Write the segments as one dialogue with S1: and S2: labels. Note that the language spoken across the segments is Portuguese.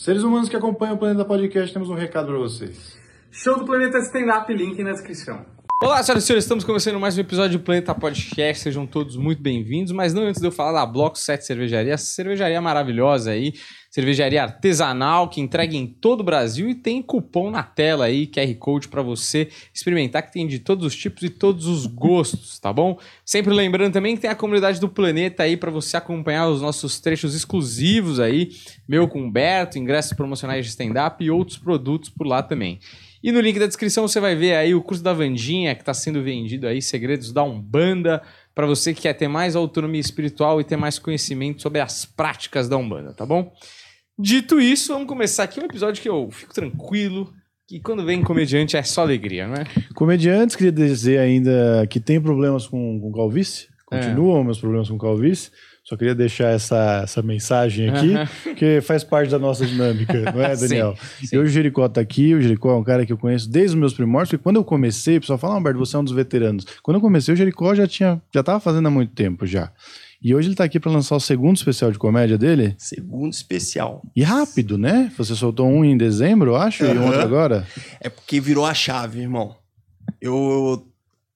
S1: Seres humanos que acompanham o Planeta Podcast, temos um recado para vocês.
S2: Show do Planeta Stand-Up, link na descrição.
S3: Olá, senhoras e senhores, estamos começando mais um episódio do Planeta Podcast. Sejam todos muito bem-vindos. Mas não antes de eu falar da Bloco 7 Cervejaria, cervejaria maravilhosa aí, cervejaria artesanal que entrega em todo o Brasil e tem cupom na tela aí, QR Code para você experimentar, que tem de todos os tipos e todos os gostos, tá bom? Sempre lembrando também que tem a comunidade do Planeta aí para você acompanhar os nossos trechos exclusivos aí, meu com Humberto, ingressos promocionais de stand-up e outros produtos por lá também. E no link da descrição você vai ver aí o curso da Vandinha que está sendo vendido aí, Segredos da Umbanda, para você que quer ter mais autonomia espiritual e ter mais conhecimento sobre as práticas da Umbanda, tá bom? Dito isso, vamos começar aqui um episódio que eu fico tranquilo, que quando vem comediante é só alegria, não é?
S1: Comediantes, queria dizer ainda que tem problemas com, com calvície, continuam meus problemas com calvície. Só queria deixar essa, essa mensagem aqui, que faz parte da nossa dinâmica, não é, Daniel?
S3: Sim, sim.
S1: E hoje o Jericó tá aqui, o Jericó é um cara que eu conheço desde os meus primórdios, porque quando eu comecei, o pessoal fala, ah, Humberto, você é um dos veteranos. Quando eu comecei, o Jericó já tinha, já tava fazendo há muito tempo já. E hoje ele tá aqui para lançar o segundo especial de comédia dele.
S4: Segundo especial.
S1: E rápido, né? Você soltou um em dezembro, eu acho, e um
S4: Aham.
S1: outro agora.
S4: É porque virou a chave, irmão. Eu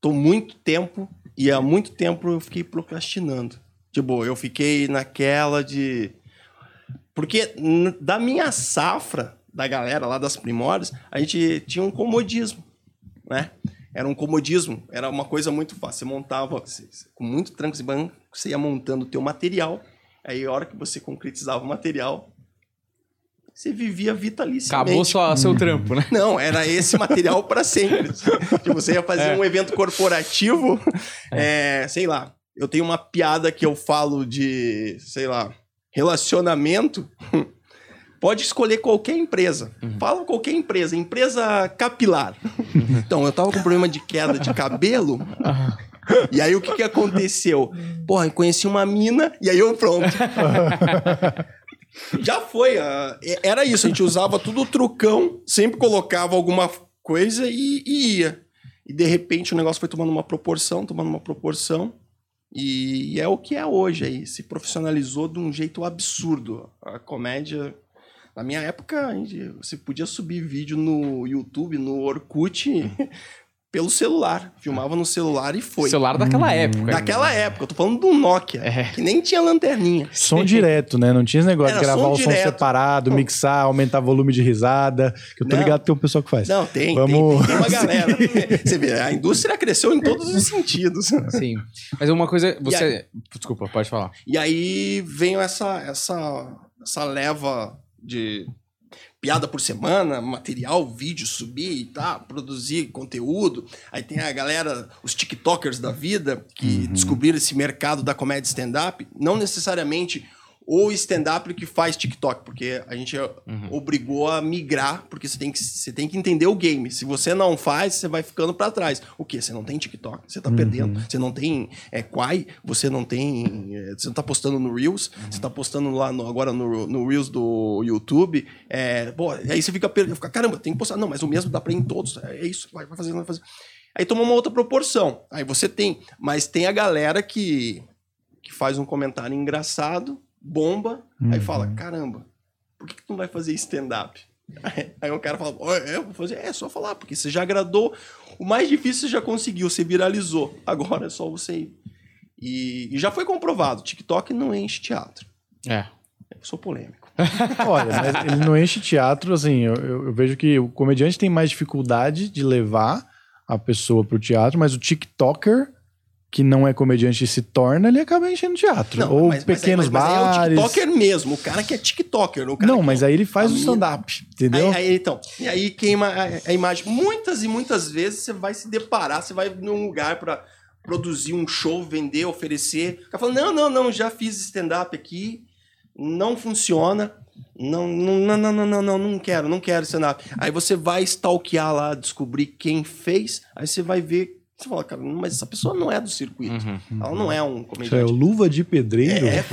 S4: tô muito tempo e há muito tempo eu fiquei procrastinando. Tipo, eu fiquei naquela de. Porque da minha safra, da galera lá das primórdias, a gente tinha um comodismo, né? Era um comodismo, era uma coisa muito fácil. Você montava você- com muito tranco e banco, você ia montando o teu material. Aí, a hora que você concretizava o material, você vivia vitaliciamente.
S3: Acabou só seu trampo, né?
S4: Não, era esse material para sempre. tipo, você ia fazer um evento corporativo, é, sei lá. Eu tenho uma piada que eu falo de, sei lá, relacionamento. Pode escolher qualquer empresa. Fala qualquer empresa, empresa capilar. então, eu tava com problema de queda de cabelo. E aí o que que aconteceu? Porra, eu conheci uma mina e aí eu pronto. Já foi. ah, era isso, a gente usava tudo trucão, sempre colocava alguma coisa e, e ia. E de repente o negócio foi tomando uma proporção, tomando uma proporção. E, é o que é hoje aí. Se profissionalizou de um jeito absurdo. A comédia. Na minha época, gente- você podia subir vídeo no YouTube, no Orkut, pelo celular. Filmava no celular e foi.
S3: Celular daquela época.
S4: Naquela época, eu tô falando do Nokia,
S3: É.
S4: que nem tinha lanterninha.
S1: Som direto, né? Não tinha esse negócio
S4: Era
S1: de gravar
S4: som
S1: o som
S4: direto.
S1: separado, mixar, aumentar volume de risada. Que eu tô
S4: Não.
S1: ligado que tem um pessoal que faz.
S4: Não, tem,
S1: Vamos-
S4: tem, tem uma galera. Você vê, a indústria cresceu em todos os sentidos.
S3: Sim. Mas uma coisa, você... Desculpa, pode falar.
S4: E aí veio essa, essa, essa leva de piada por semana, material, vídeo, subir e tá, produzir conteúdo. Aí tem a galera, os TikTokers da vida, que descobriram esse mercado da comédia stand-up. Não necessariamente o stand-up que faz TikTok, porque a gente obrigou a migrar, porque você tem, que, você tem que entender o game. Se você não faz, você vai ficando pra trás. O quê? Você não tem TikTok, você tá perdendo. Você não tem é, Quai, você não tem. é, você não tá postando no Reels, você tá postando lá no- agora no, no Reels do YouTube. É, pô, aí você fica perdendo, fica, caramba, tem que postar. Não, mas o mesmo dá pra ir em todos. É isso, vai, vai fazendo, vai fazendo. Aí toma uma outra proporção. Aí você tem. Mas tem a galera que, que faz um comentário engraçado, bomba, aí fala: caramba, por que, que tu não vai fazer stand-up? Aí, aí o cara fala: "Ó, é, eu vou fazer. É só falar, porque você já agradou. O mais difícil você já conseguiu, você viralizou. Agora é só você ir. E, e já foi comprovado: TikTok não enche teatro.
S3: É.
S4: Eu sou polêmico.
S1: Olha, mas ele não enche teatro, assim, eu, eu- eu vejo que o comediante tem mais dificuldade de levar a pessoa pro teatro, mas o TikToker, que não é comediante e se torna, ele acaba enchendo teatro. Ou
S4: mas- mas aí-
S1: pequenos
S4: mas, mas aí
S1: bares.
S4: é o TikToker mesmo, o cara que é TikToker. O cara
S1: não, mas aí ele faz
S4: a
S1: o stand-up, entendeu?
S4: Aí, aí, então, e aí queima a, a imagem. Muitas e muitas vezes você vai se deparar, você vai num lugar pra produzir um show, vender, oferecer. O cara fala: não, não, não, já fiz stand-up aqui, não funciona. Não, não, não, não, não, não, não, não quero, não quero stand-up. Aí você vai stalkear lá, descobrir quem fez, aí você vai ver. Você fala, cara, mas essa pessoa não é do circuito. Ela não é um
S1: Isso é
S4: comediante.
S1: o luva de pedreiro.
S4: É,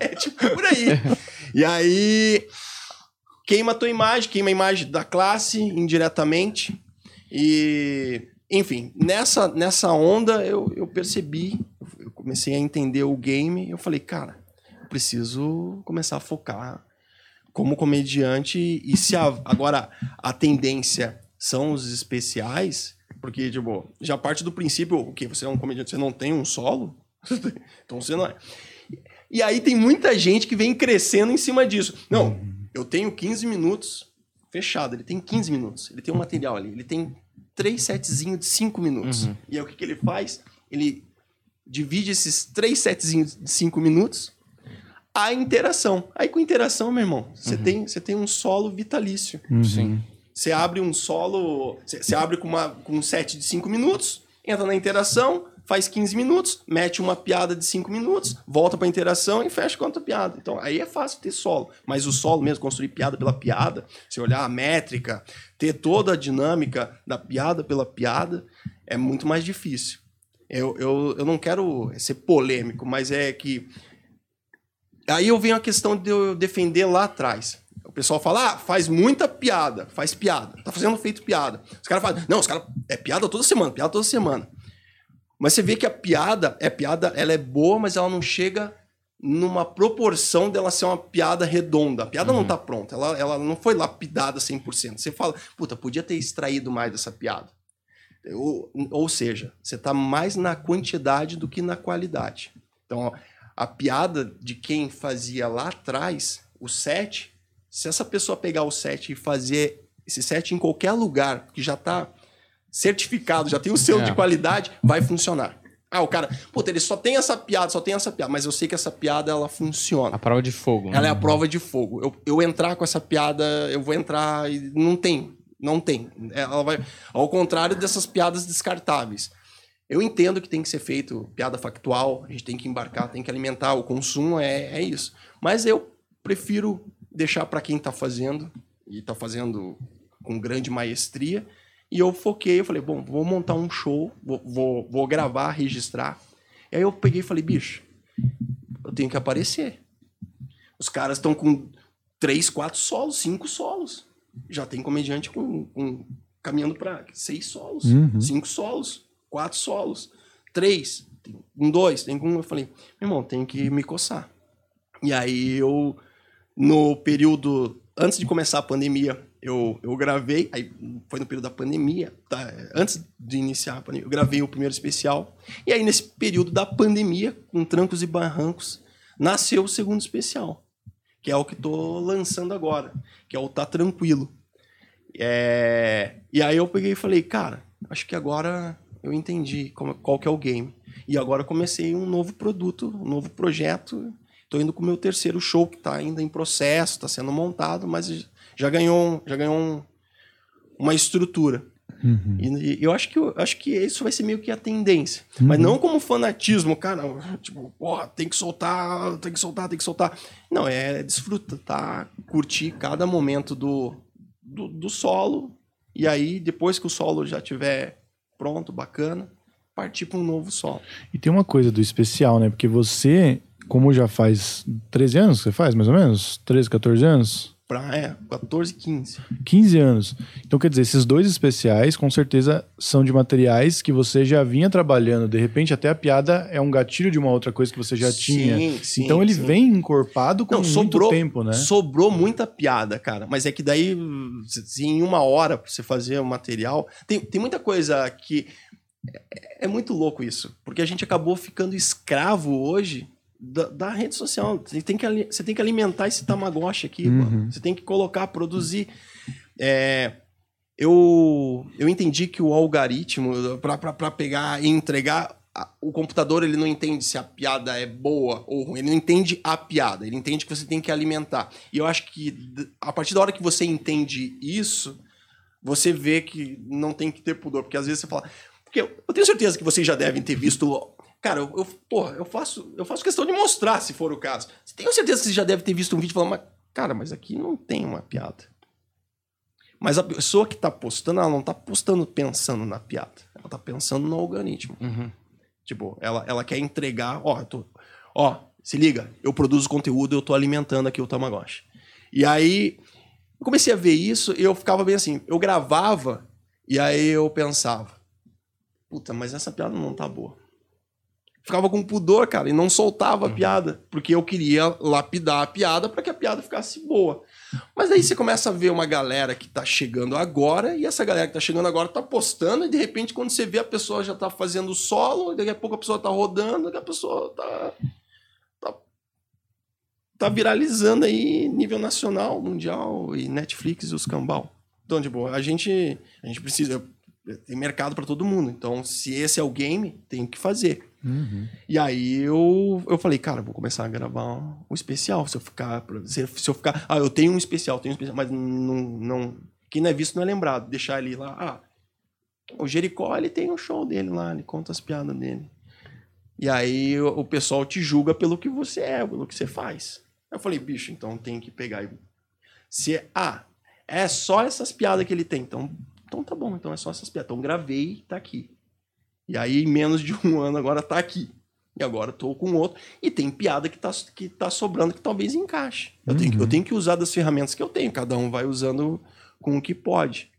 S4: é tipo por aí. E aí queima a tua imagem, queima a imagem da classe indiretamente. E, enfim, nessa, nessa onda eu, eu percebi, eu comecei a entender o game. Eu falei, cara, eu preciso começar a focar como comediante. E se a- agora a tendência são os especiais, porque, tipo, já parte do princípio, o que? Você é um comediante, você não tem um solo? então você não é. E aí tem muita gente que vem crescendo em cima disso. Não, eu tenho 15 minutos fechado, ele tem 15 minutos, ele tem um material ali, ele tem três setzinhos de 5 minutos. E aí o que, que ele faz? Ele divide esses três setzinhos de 5 minutos a interação. Aí com interação, meu irmão, você tem, você tem um solo vitalício.
S3: Sim.
S4: Você abre um solo. Você abre com, uma, com um set de 5 minutos, entra na interação, faz 15 minutos, mete uma piada de 5 minutos, volta pra interação e fecha com outra piada. Então aí é fácil ter solo. Mas o solo mesmo, construir piada pela piada, se olhar a métrica, ter toda a dinâmica da piada pela piada, é muito mais difícil. Eu, eu, eu não quero ser polêmico, mas é que. Aí eu venho a questão de eu defender lá atrás. O pessoal fala, ah, faz muita piada, faz piada. Tá fazendo feito piada. Os caras falam, não, os caras. É piada toda semana, piada toda semana. Mas você vê que a piada, é piada, ela é boa, mas ela não chega numa proporção dela ser uma piada redonda. A piada não tá pronta, ela, ela não foi lapidada 100%. Você fala, puta, podia ter extraído mais dessa piada. Ou, ou seja, você tá mais na quantidade do que na qualidade. Então, ó, a piada de quem fazia lá atrás, o set, se essa pessoa pegar o set e fazer esse set em qualquer lugar que já tá certificado, já tem o selo
S3: É.
S4: de qualidade, vai funcionar. Ah, o cara, puta, ele só tem essa piada, só tem essa piada, mas eu sei que essa piada ela funciona.
S3: A prova de fogo. né?
S4: Ela é a prova de fogo. Eu, eu entrar com essa piada, eu vou entrar e não tem. Não tem. Ela vai. Ao contrário dessas piadas descartáveis. Eu entendo que tem que ser feito piada factual, a gente tem que embarcar, tem que alimentar, o consumo é, é isso. Mas eu prefiro deixar para quem tá fazendo, e tá fazendo com grande maestria. E eu foquei, eu falei, bom, vou montar um show, vou, vou, vou gravar, registrar. E aí eu peguei e falei, bicho, eu tenho que aparecer. Os caras estão com três, quatro solos, cinco solos. Já tem comediante com, com- caminhando para seis solos,
S1: Uhum.
S4: cinco solos, quatro solos, três, um dois, tem um. Eu falei, meu irmão, tem que me coçar. E aí eu, no período antes de começar a pandemia, eu, eu gravei, aí foi no período da pandemia, tá? antes de iniciar a pandemia, eu gravei o primeiro especial. E aí, nesse período da pandemia, com trancos e barrancos, nasceu o segundo especial, que é o que tô lançando agora, que é o Tá Tranquilo. É, E aí eu peguei e falei, cara, acho que agora eu entendi como- qual que é o game. E agora comecei um novo produto, um novo projeto. Tô indo com o meu terceiro show, que tá ainda em processo, tá sendo montado, mas já ganhou, já ganhou um- uma estrutura.
S1: Uhum.
S4: E, e eu acho que eu acho que isso vai ser meio que a tendência. Mas não como fanatismo, cara. Tipo, porra, tem que soltar, tem que soltar, tem que soltar. Não, é desfruta, tá? Curtir cada momento do, do, do solo. E aí, depois que o solo já tiver pronto, bacana, partir para um novo solo.
S1: E tem uma coisa do especial, né? Porque você, como já faz 13 anos que você faz, mais ou menos? 13, 14 anos?
S4: Pra, é, 14, 15.
S1: 15 anos. Então, quer dizer, esses dois especiais, com certeza, são de materiais que você já vinha trabalhando. De repente, até a piada é um gatilho de uma outra coisa que você já
S4: Sim,
S1: tinha.
S4: sim,
S1: então, ele
S4: sim.
S1: vem encorpado com
S4: Não,
S1: muito
S4: sobrou,
S1: tempo, né?
S4: sobrou muita piada, cara. Mas é que daí, em uma hora pra você fazer o material. Tem, tem muita coisa que. É, é muito louco isso. Porque a gente acabou ficando escravo hoje da, da rede social. Você tem, que, você tem que alimentar esse tamagotchi aqui,
S1: Uhum.
S4: mano. Você tem que colocar, produzir. É, eu, eu entendi que o algoritmo, para pegar e entregar, a- o computador ele não entende se a piada é boa ou ruim, ele não entende a piada, ele entende que você tem que alimentar. E eu acho que a partir da hora que você entende isso, você vê que não tem que ter pudor, porque às vezes você fala. Porque eu eu tenho certeza que vocês já devem ter visto. Cara, eu, eu, porra, eu, faço, eu faço questão de mostrar, se for o caso. Tenho certeza que você já deve ter visto um vídeo falando, mas, cara, mas aqui não tem uma piada. Mas a pessoa que tá postando, ela não tá postando pensando na piada. Ela tá pensando no algoritmo.
S3: Uhum.
S4: Tipo, ela, ela quer entregar, ó, tô, ó, se liga, eu produzo conteúdo, eu tô alimentando aqui o Tamagotchi. E aí, eu comecei a ver isso e eu ficava bem assim, eu gravava e aí eu pensava, puta, mas essa piada não tá boa. Ficava com pudor, cara, e não soltava a piada, porque eu queria lapidar a piada para que a piada ficasse boa. Mas aí você começa a ver uma galera que tá chegando agora, e essa galera que tá chegando agora tá postando, e de repente, quando você vê, a pessoa já tá fazendo solo, daqui a pouco a pessoa tá rodando, daqui a pessoa tá. tá, tá viralizando aí nível nacional, mundial, e Netflix e os cambal. Então, tipo, a gente, a gente precisa. Tem mercado para todo mundo. Então, se esse é o game, tem que fazer.
S1: Uhum.
S4: E aí eu, eu falei, cara, vou começar a gravar um especial. Se eu ficar. Se, eu ficar. Ah, eu tenho um especial, tenho um especial, mas não. não quem não é visto não é lembrado. Deixar ele lá. Ah, o Jericó, ele tem um show dele lá, ele conta as piadas dele. E aí o, o pessoal te julga pelo que você é, pelo que você faz. Eu falei, bicho, então tem que pegar e. Se é. Ah, é só essas piadas que ele tem. Então, então tá bom, então é só essas piadas. Então gravei, tá aqui. E aí, em menos de um ano, agora tá aqui. E agora tô com outro. E tem piada que tá, que tá sobrando que talvez encaixe. Eu, tenho, que- eu tenho que usar das ferramentas que eu tenho. Cada um vai usando com o que pode.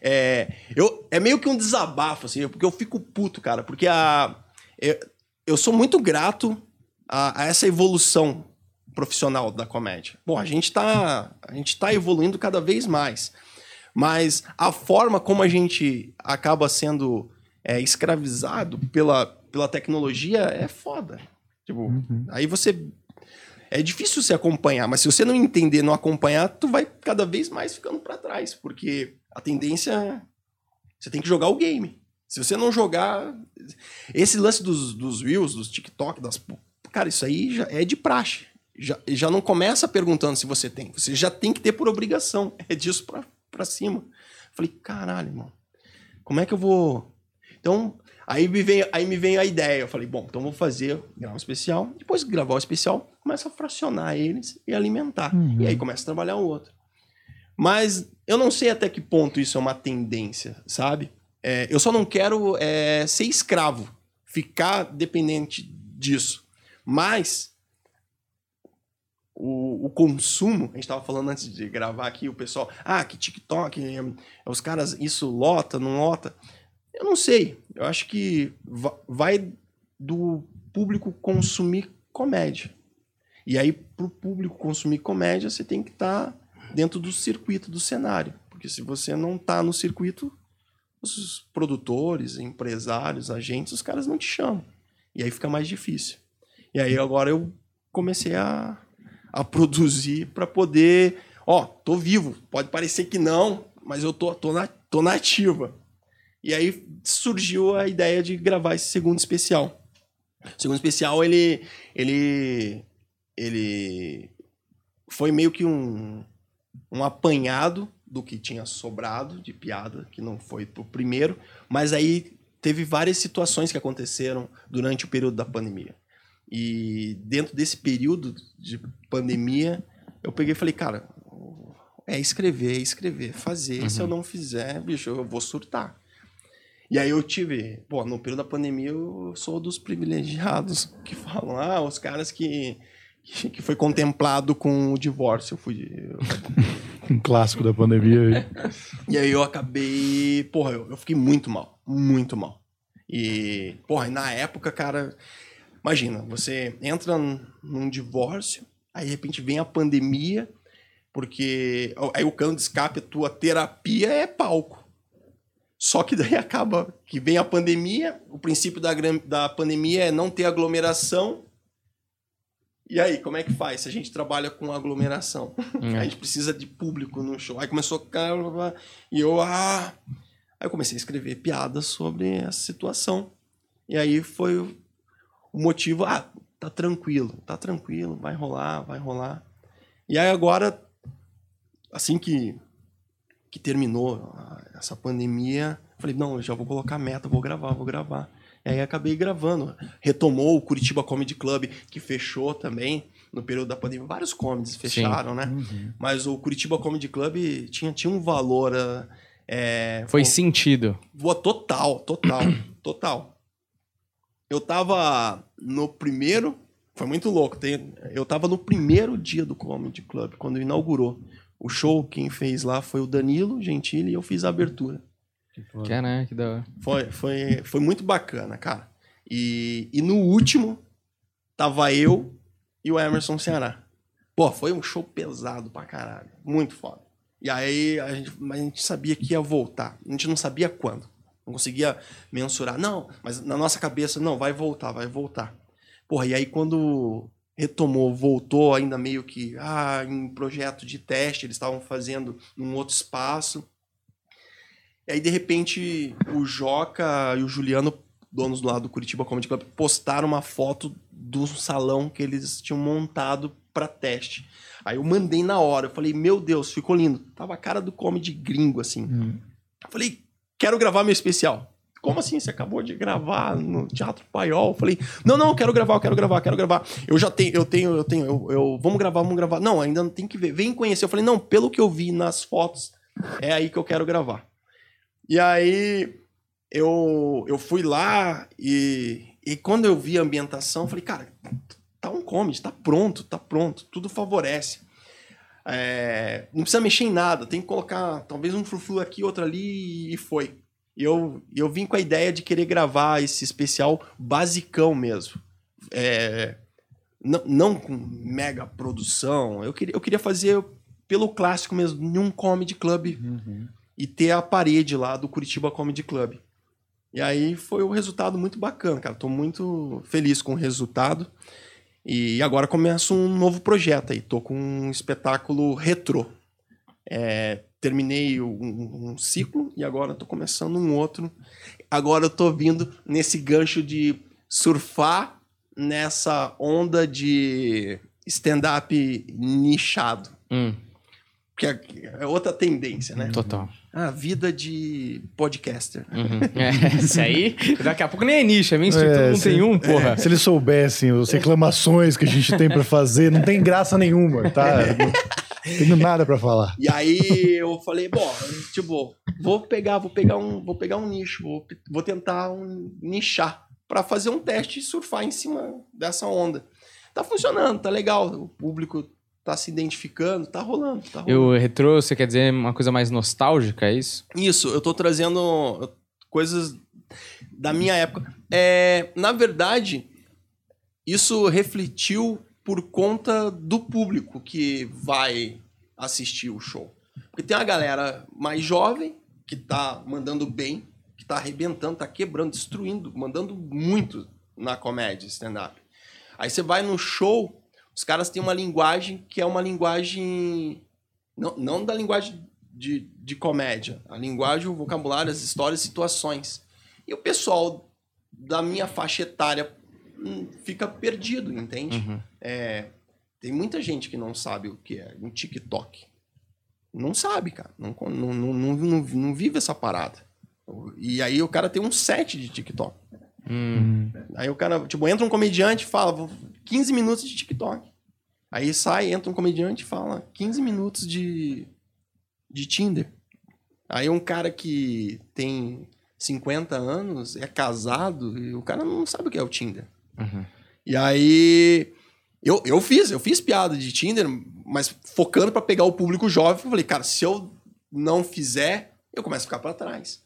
S4: É, eu, é meio que um desabafo, assim, porque eu fico puto, cara. Porque a, eu, eu sou muito grato a, a essa evolução profissional da comédia. Bom, a gente tá, a gente tá evoluindo cada vez mais. Mas a forma como a gente acaba sendo é, escravizado pela, pela tecnologia é foda. Tipo, aí você. É difícil você acompanhar, mas se você não entender, não acompanhar, tu vai cada vez mais ficando pra trás, porque a tendência é. Você tem que jogar o game. Se você não jogar. Esse lance dos, dos Reels, dos TikTok, das. Cara, isso aí já é de praxe. Já, já não começa perguntando se você tem. Você já tem que ter por obrigação. É disso pra, pra cima. Falei, caralho, irmão. Como é que eu vou. Então, aí me vem, aí me vem a ideia. Eu falei, bom, então vou fazer, gravar um especial. Depois que gravar o especial, começa a fracionar eles e alimentar. E aí começa a trabalhar o outro. Mas eu não sei até que ponto isso é uma tendência, sabe? É, eu só não quero é, ser escravo, ficar dependente disso. Mas o, o consumo, a gente estava falando antes de gravar aqui, o pessoal, ah, que TikTok, é, os caras, isso lota, não lota. Eu não sei. Eu acho que va- vai do público consumir comédia. E aí, para o público consumir comédia, você tem que estar dentro do circuito, do cenário. Porque se você não está no circuito, os produtores, empresários, agentes, os caras não te chamam. E aí fica mais difícil. E aí agora eu comecei a, a produzir para poder. Ó, tô vivo. Pode parecer que não, mas eu tô, tô, na, tô na ativa. E aí surgiu a ideia de gravar esse segundo especial. O segundo especial, ele. ele. ele foi meio que um, um apanhado do que tinha sobrado de piada, que não foi pro primeiro, mas aí teve várias situações que aconteceram durante o período da pandemia. E dentro desse período de pandemia, eu peguei e falei, cara, é escrever, é escrever, fazer. Se eu não fizer, bicho, eu vou surtar. E aí eu tive, pô, no período da pandemia eu sou dos privilegiados que falam, ah, os caras que que foi contemplado com o divórcio. Eu fui, eu
S1: Um clássico da pandemia aí.
S4: e aí eu acabei. Porra, eu, eu fiquei muito mal. Muito mal. E, porra, e na época, cara. Imagina, você entra num- num divórcio, aí de repente vem a pandemia, porque aí o cano de escape, a tua terapia é palco. Só que daí acaba que vem a pandemia, o princípio da, da pandemia é não ter aglomeração. E aí, como é que faz se a gente trabalha com aglomeração? A gente precisa de público no show. Aí começou a ficar. E eu, ah. Aí eu comecei a escrever piadas sobre essa situação. E aí foi o motivo. Ah, tá tranquilo, tá tranquilo, vai rolar, vai rolar. E aí agora, assim que, que terminou essa pandemia, falei, não, eu já vou colocar meta, vou gravar, vou gravar. E aí acabei gravando. Retomou o Curitiba Comedy Club, que fechou também no período da pandemia. Vários comedies fecharam, né? Mas o Curitiba Comedy Club tinha, tinha um valor. é,
S3: Foi
S4: pô,
S3: sentido.
S4: Boa, total, total, total. Eu tava no primeiro. Foi muito louco. eu tava no primeiro dia do Comedy Club, quando inaugurou. O show, quem fez lá foi o Danilo Gentili e eu fiz a abertura.
S3: Caraca, que da hora.
S4: Foi, foi, foi muito bacana, cara. E, e no último, tava eu e o Emerson Ceará. Pô, foi um show pesado pra caralho. Muito foda. E aí a gente, mas a gente sabia que ia voltar. A gente não sabia quando. Não conseguia mensurar. Não, mas na nossa cabeça, não, vai voltar, vai voltar. Porra, e aí quando retomou, voltou ainda meio que ah, em projeto de teste, eles estavam fazendo num outro espaço. E aí, de repente, o Joca e o Juliano, donos do lado do Curitiba Comedy Club, postaram uma foto do salão que eles tinham montado para teste. Aí eu mandei na hora, eu falei, meu Deus, ficou lindo. Tava a cara do comedy gringo, assim. Eu falei, quero gravar meu especial. Como assim? Você acabou de gravar no Teatro Paiol? Eu falei, não, não, quero gravar, quero gravar, quero gravar. Eu já tenho, eu tenho, eu tenho, eu, eu- vamos gravar, vamos gravar. Não, ainda não tem que ver, vem conhecer. Eu falei, não, pelo que eu vi nas fotos, é aí que eu quero gravar. E aí eu, eu fui lá e, e quando eu vi a ambientação, eu falei, cara, tá um comedy, tá pronto, tá pronto, tudo favorece. É, não precisa mexer em nada, tem que colocar talvez um frufru aqui, outro ali e foi. Eu, eu vim com a ideia de querer gravar esse especial basicão mesmo. É, não, não com mega produção. Eu queria, eu queria fazer pelo clássico mesmo, em um comedy club e ter a parede lá do Curitiba Comedy Club. E aí foi um resultado muito bacana, cara. Tô muito feliz com o resultado. E agora começa um novo projeto aí. Tô com um espetáculo retrô. É, terminei um, um ciclo e agora tô começando um outro. Agora eu tô vindo nesse gancho de surfar nessa onda de stand-up nichado.
S3: Hum,
S4: Que é é outra tendência, né?
S3: total.
S4: A vida de podcaster.
S3: Uhum. É, isso aí, daqui a pouco nem é nicho, é mainstream,
S1: É,
S3: todo mundo
S1: se-
S3: tem um, porra.
S1: Se eles soubessem as reclamações que a gente tem pra fazer, não tem graça nenhuma, tá? Não tenho nada pra falar.
S4: E aí eu falei, bom, tipo, vou pegar, vou pegar um, vou pegar um nicho, vou, vou tentar um, nichar pra fazer um teste e surfar em cima dessa onda. Tá funcionando, tá legal, o público tá se identificando, tá rolando, tá
S3: E
S4: rolando.
S3: o retrô, você quer dizer uma coisa mais nostálgica, é isso?
S4: Isso, eu tô trazendo coisas da minha época. É, na verdade, isso refletiu por conta do público que vai assistir o show. Porque tem uma galera mais jovem que tá mandando bem, que tá arrebentando, tá quebrando, destruindo, mandando muito na comédia stand-up. Aí você vai no show, os caras têm uma linguagem que é uma linguagem. Não, não da linguagem de, de comédia. A linguagem, o vocabulário, as histórias, situações. E o pessoal da minha faixa etária fica perdido, entende?
S3: Uhum.
S4: É, tem muita gente que não sabe o que é um TikTok. Não sabe, cara. Não, não, não, não, não, vive essa parada. E aí o cara tem um set de TikTok.
S3: Hum.
S4: Aí o cara, tipo, entra um comediante e fala vou- 15 minutos de TikTok. Aí sai, entra um comediante e fala 15 minutos de, de Tinder. Aí um cara que tem 50 anos, é casado, e o cara não sabe o que é o Tinder.
S3: Uhum.
S4: E aí eu, eu fiz, eu fiz piada de Tinder, mas focando pra pegar o público jovem, eu falei, cara, se eu não fizer, eu começo a ficar pra trás.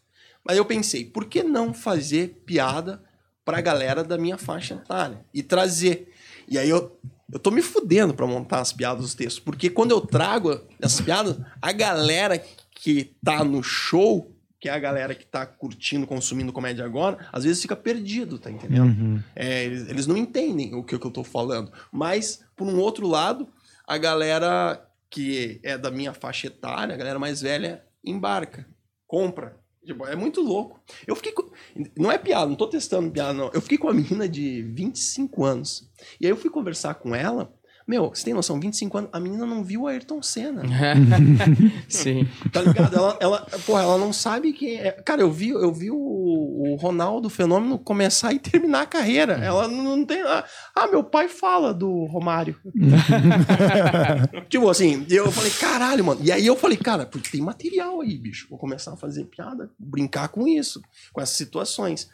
S4: Mas eu pensei, por que não fazer piada pra galera da minha faixa etária e trazer? E aí eu eu tô me fudendo pra montar as piadas, os textos, porque quando eu trago essas piadas, a galera que tá no show, que é a galera que tá curtindo, consumindo comédia agora, às vezes fica perdido, tá entendendo? É, eles, eles não entendem o que, que eu tô falando. Mas, por um outro lado, a galera que é da minha faixa etária, a galera mais velha, embarca, compra. Tipo, é muito louco. Eu fiquei com... Não é piada, não tô testando piada, não. Eu fiquei com uma menina de 25 anos. E aí eu fui conversar com ela. Meu, você tem noção, 25 anos, a menina não viu o Ayrton Senna.
S3: Sim.
S4: Tá ligado? Ela, ela, porra, ela não sabe quem é. Cara, eu vi, eu vi o, o Ronaldo Fenômeno começar e terminar a carreira. Ela não, não tem. Ah, ah, meu pai fala do Romário. tipo assim, eu falei, caralho, mano. E aí eu falei, cara, porque tem material aí, bicho. Vou começar a fazer piada, brincar com isso, com essas situações.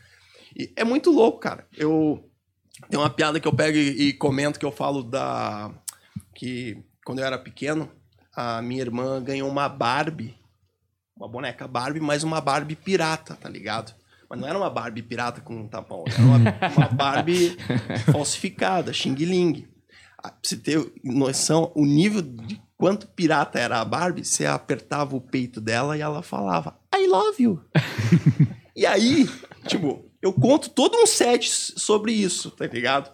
S4: E é muito louco, cara. Eu. Tem uma piada que eu pego e, e comento que eu falo da. Que quando eu era pequeno, a minha irmã ganhou uma Barbie. Uma boneca Barbie, mas uma Barbie pirata, tá ligado? Mas não era uma Barbie pirata com um tapão. Era uma, uma Barbie falsificada, Xing Ling. Ah, Pra você ter noção, o nível de quanto pirata era a Barbie, você apertava o peito dela e ela falava, I love you. e aí, tipo, eu conto todo um set sobre isso, tá ligado?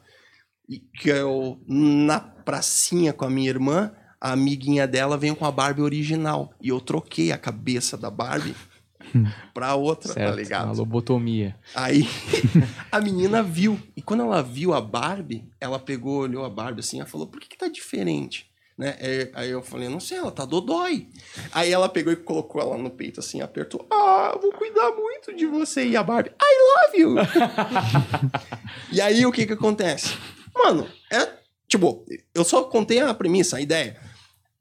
S4: E que eu, na pracinha com a minha irmã, a amiguinha dela veio com a Barbie original. E eu troquei a cabeça da Barbie pra outra,
S3: Certo,
S4: tá ligado?
S3: uma lobotomia.
S4: Aí a menina viu. E quando ela viu a Barbie, ela pegou, olhou a Barbie assim, ela falou, por que, que tá diferente? Né? Aí- Aí eu falei, não sei, ela tá dodói. Aí ela pegou e colocou ela no peito assim, apertou. Ah, vou cuidar muito de você. E a Barbie, I love you. e aí o que que acontece? Mano, é tipo, eu só contei a premissa, a ideia.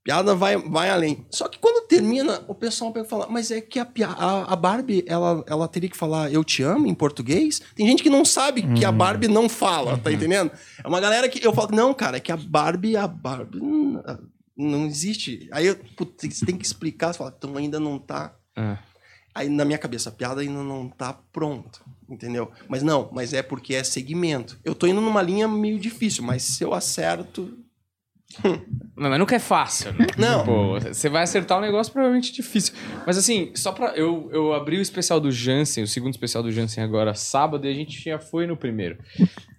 S4: Piada vai, vai além. Só que quando termina, o pessoal pega e fala, mas é que a, a, a Barbie, ela, ela teria que falar eu te amo em português? Tem gente que não sabe que a Barbie não fala, tá entendendo? É uma galera que eu falo, não, cara, é que a Barbie, a Barbie hum, não existe. Aí eu, putz, você tem que explicar, você fala, então ainda não tá.
S3: Ah.
S4: Aí na minha cabeça, a piada ainda não tá pronta, entendeu? Mas não, mas é porque é segmento. Eu tô indo numa linha meio difícil, mas se eu acerto.
S3: Mas nunca é fácil, né?
S4: Não.
S3: Pô, você vai acertar um negócio provavelmente difícil. Mas assim, só pra. Eu, eu abri o especial do Jansen, o segundo especial do Jansen agora sábado, e a gente já foi no primeiro.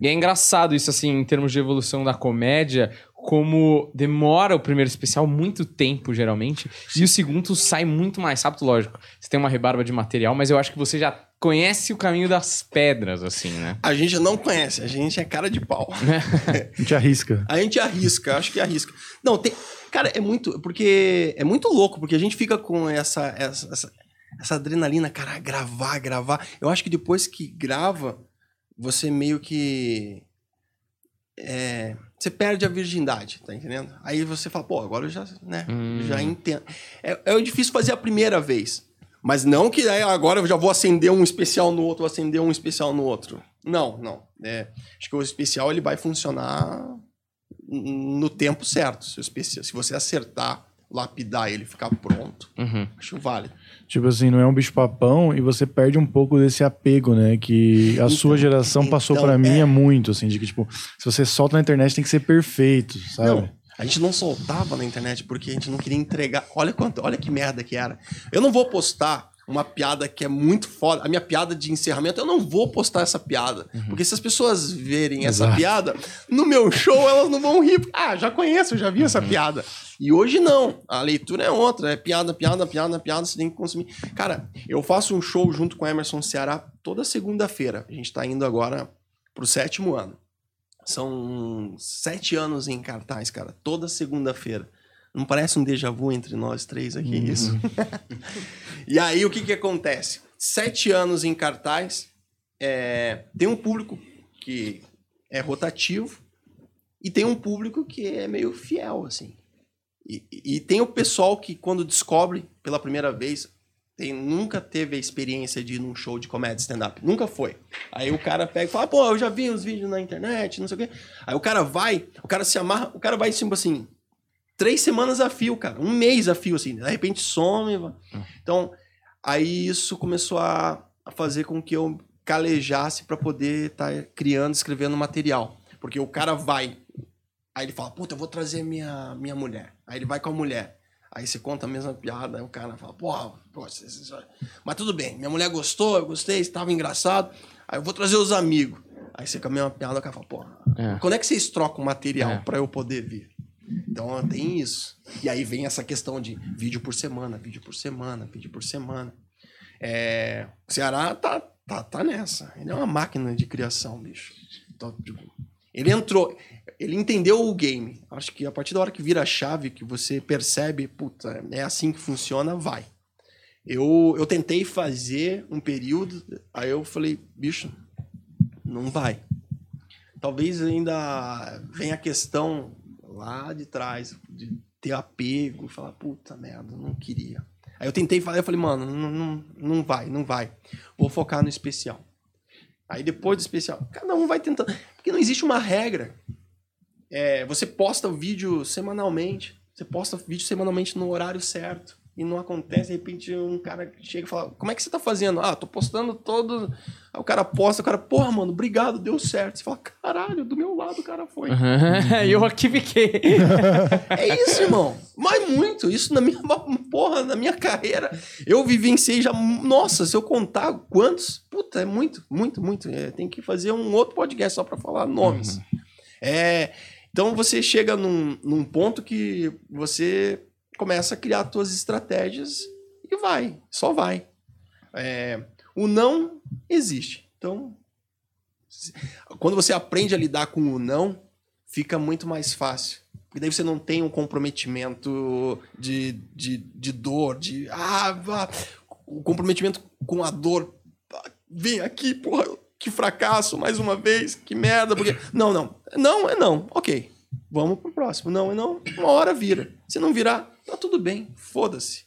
S3: E é engraçado isso, assim, em termos de evolução da comédia, como demora o primeiro especial muito tempo, geralmente, e o segundo sai muito mais rápido, lógico. Você tem uma rebarba de material, mas eu acho que você já conhece o caminho das pedras, assim, né?
S4: A gente não conhece, a gente é cara de pau.
S1: A gente arrisca.
S4: A gente arrisca, acho que arrisca. Não, tem. Cara, é muito. Porque. É muito louco, porque a gente fica com essa, essa, essa, essa adrenalina, cara, gravar, gravar. Eu acho que depois que grava, você meio que. É, você perde a virgindade, tá entendendo? Aí você fala, pô, agora eu já, né,
S3: Hum.
S4: já entendo. É, é difícil fazer a primeira vez. Mas não que aí agora eu já vou acender um especial no outro, vou acender um especial no outro. Não, não. É, acho que o especial ele vai funcionar no tempo certo. Se, especial, se você acertar, lapidar ele e ficar pronto,
S3: Uhum.
S4: acho válido.
S1: Tipo assim, não é um bicho-papão e você perde um pouco desse apego, né? Que a sua geração passou
S4: então,
S1: pra mim
S4: é.
S1: é muito, assim, de que, tipo, se você solta na internet tem que ser perfeito, sabe?
S4: Não, a gente não soltava na internet porque a gente não queria entregar. Olha quanto, olha que merda que era. Eu não vou postar uma piada que é muito foda. A minha piada de encerramento, eu não vou postar essa piada. Porque se as pessoas verem essa
S1: Exato.
S4: piada, no meu show elas não vão rir. Ah, já conheço, já vi essa piada. E hoje não. A leitura é outra. É piada, piada, piada, piada. Você tem que consumir. Cara, eu faço um show junto com Emerson Ceará toda segunda-feira. A gente tá indo agora pro sétimo ano. São sete anos em cartaz, cara. Toda segunda-feira. Não parece um déjà vu entre nós três aqui, isso? e aí, o que que acontece? Sete anos em cartaz, é, tem um público que é rotativo e tem um público que é meio fiel, assim. E, e tem o pessoal que, quando descobre pela primeira vez, tem, nunca teve a experiência de ir num show de comédia stand-up. Nunca foi. Aí o cara pega e fala, pô, eu já vi os vídeos na internet, não sei o quê. Aí o cara vai, o cara se amarra, o cara vai, tipo assim, três semanas a fio, cara. Um mês a fio, assim. De repente some. va- Então, aí isso começou a, a fazer com que eu calejasse para poder estar criando, escrevendo material. Porque o cara vai, aí ele fala, puta, eu vou trazer minha, minha mulher. Aí ele vai com a mulher. Aí você conta a mesma piada, aí o cara fala, porra, você- mas tudo bem, minha mulher gostou, eu gostei, estava engraçado. Aí eu vou trazer os amigos. Aí você com a mesma piada, o cara fala, porra,
S3: É.
S4: quando é que vocês trocam material
S3: É.
S4: pra eu poder vir? Então tem isso. E aí vem essa questão de vídeo por semana, vídeo por semana, vídeo por semana. É, o Ceará tá, tá, tá nessa. Ele é uma máquina de criação, bicho. Então, tipo, ele entrou, ele entendeu o game. Acho que a partir da hora que vira a chave, que você percebe, puta, é assim que funciona, vai. Eu, eu tentei fazer um período, aí eu falei, bicho, não vai. Talvez ainda venha a questão lá de trás, de ter apego, falar, puta merda, não queria. Aí eu tentei falar, eu falei, mano, não, não, não vai, não vai. Vou focar no especial. Aí depois do especial, cada um vai tentando. Porque não existe uma regra. É, você posta o vídeo semanalmente. Você posta vídeo semanalmente no horário certo. E não acontece. De repente, um cara chega e fala: Como é que você tá fazendo? Ah, tô postando todo. Aí o cara posta, o cara, porra, mano, obrigado, deu certo. Você fala: Caralho, do meu lado o cara foi.
S3: E eu aqui fiquei.
S4: É isso, irmão. Mas muito. Isso na minha porra, na minha carreira. Eu vivenciei já. Nossa, se eu contar quantos. Puta, é muito, muito, muito. É, tem que fazer um outro podcast só pra falar nomes. É, então você chega num, num ponto que você começa a criar suas estratégias e vai, só vai. É, o não existe. Então, quando você aprende a lidar com o não, fica muito mais fácil. Porque daí você não tem um comprometimento de, de, de dor, de. Ah, vá. o comprometimento com a dor. Ah, Vem aqui, porra, que fracasso, mais uma vez, que merda. Porque... Não, não. Não é não. Ok. Vamos pro próximo. Não é não. Uma hora vira. Se não virar, tá tudo bem. Foda-se.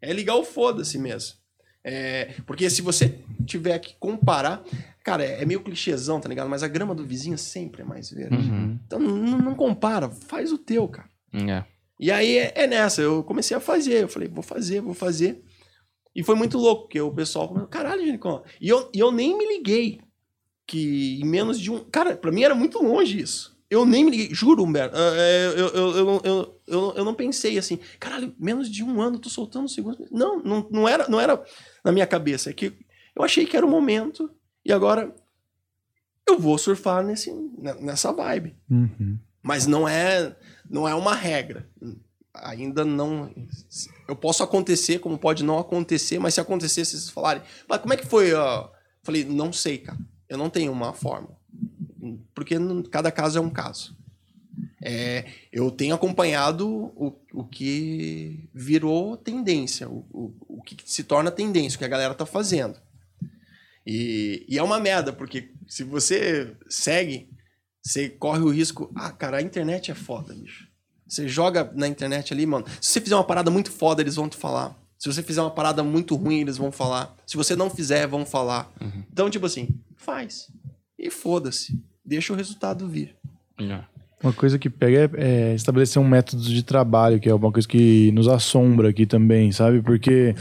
S4: É ligar o foda-se mesmo. É, porque se você tiver que comparar, cara, é, é meio clichêzão, tá ligado? Mas a grama do vizinho sempre é mais verde.
S3: Uhum.
S4: Então não, não compara, faz o teu, cara.
S3: É.
S4: E aí é, é nessa, eu comecei a fazer. Eu falei, vou fazer, vou fazer. E foi muito louco, porque o pessoal começou, caralho, Genicão. E eu, e eu nem me liguei que em menos de um. Cara, pra mim era muito longe isso. Eu nem me liguei, juro, Humberto. ah, é, Eu, eu, eu, eu, eu, eu, não pensei assim, caralho, menos de um ano tô soltando o segundo. Não, não, não, era, não era na minha cabeça. É que eu achei que era o momento e agora eu vou surfar nesse, nessa vibe.
S1: Uhum.
S4: Mas não é, não é uma regra. Ainda não. Eu posso acontecer, como pode não acontecer, mas se acontecer, se vocês falarem, mas como é que foi? ó?" Falei, não sei, cara. Eu não tenho uma fórmula. Porque cada caso é um caso. É, eu tenho acompanhado o, o que virou tendência, o, o, o que se torna tendência, o que a galera tá fazendo. E, e é uma merda, porque se você segue, você corre o risco. Ah, cara, a internet é foda, bicho. Você joga na internet ali, mano. Se você fizer uma parada muito foda, eles vão te falar. Se você fizer uma parada muito ruim, eles vão falar. Se você não fizer, vão falar. Então, tipo assim, faz. E foda-se. Deixa o resultado vir.
S3: É.
S1: Uma coisa que pega é, é estabelecer um método de trabalho, que é uma coisa que nos assombra aqui também, sabe? Porque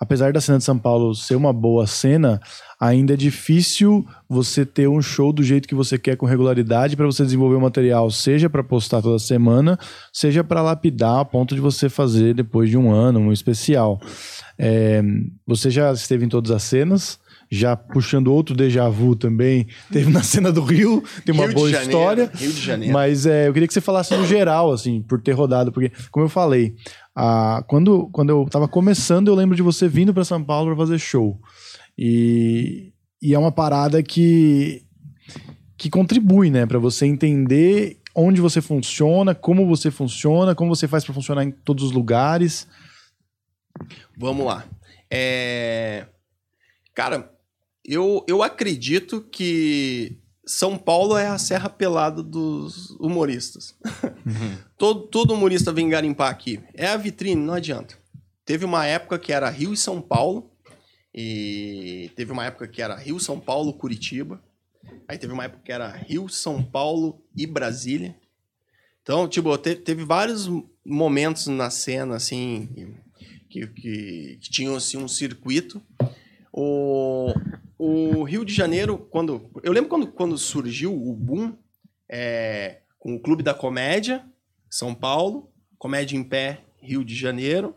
S1: apesar da cena de São Paulo ser uma boa cena, ainda é difícil você ter um show do jeito que você quer com regularidade para você desenvolver o material, seja para postar toda semana, seja para lapidar a ponto de você fazer depois de um ano um especial. É, você já esteve em todas as cenas, já puxando outro déjà vu também, teve na cena do Rio, tem uma
S4: Rio
S1: boa
S4: Janeiro,
S1: história.
S4: Rio de Janeiro.
S1: Mas é, eu queria que você falasse no geral, assim, por ter rodado, porque, como eu falei, a, quando, quando eu tava começando, eu lembro de você vindo para São Paulo para fazer show. E, e é uma parada que, que contribui, né, para você entender onde você funciona, como você funciona, como você faz para funcionar em todos os lugares.
S4: Vamos lá. É... Cara, eu, eu acredito que São Paulo é a serra pelada dos humoristas. todo, todo humorista vem garimpar aqui. É a vitrine, não adianta. Teve uma época que era Rio e São Paulo. E teve uma época que era Rio, São Paulo, Curitiba. Aí teve uma época que era Rio, São Paulo e Brasília. Então, tipo, te- teve vários momentos na cena, assim, que, que, que tinham assim, um circuito. O, o Rio de Janeiro, quando. Eu lembro quando, quando surgiu o boom é, com o Clube da Comédia, São Paulo, Comédia em Pé, Rio de Janeiro,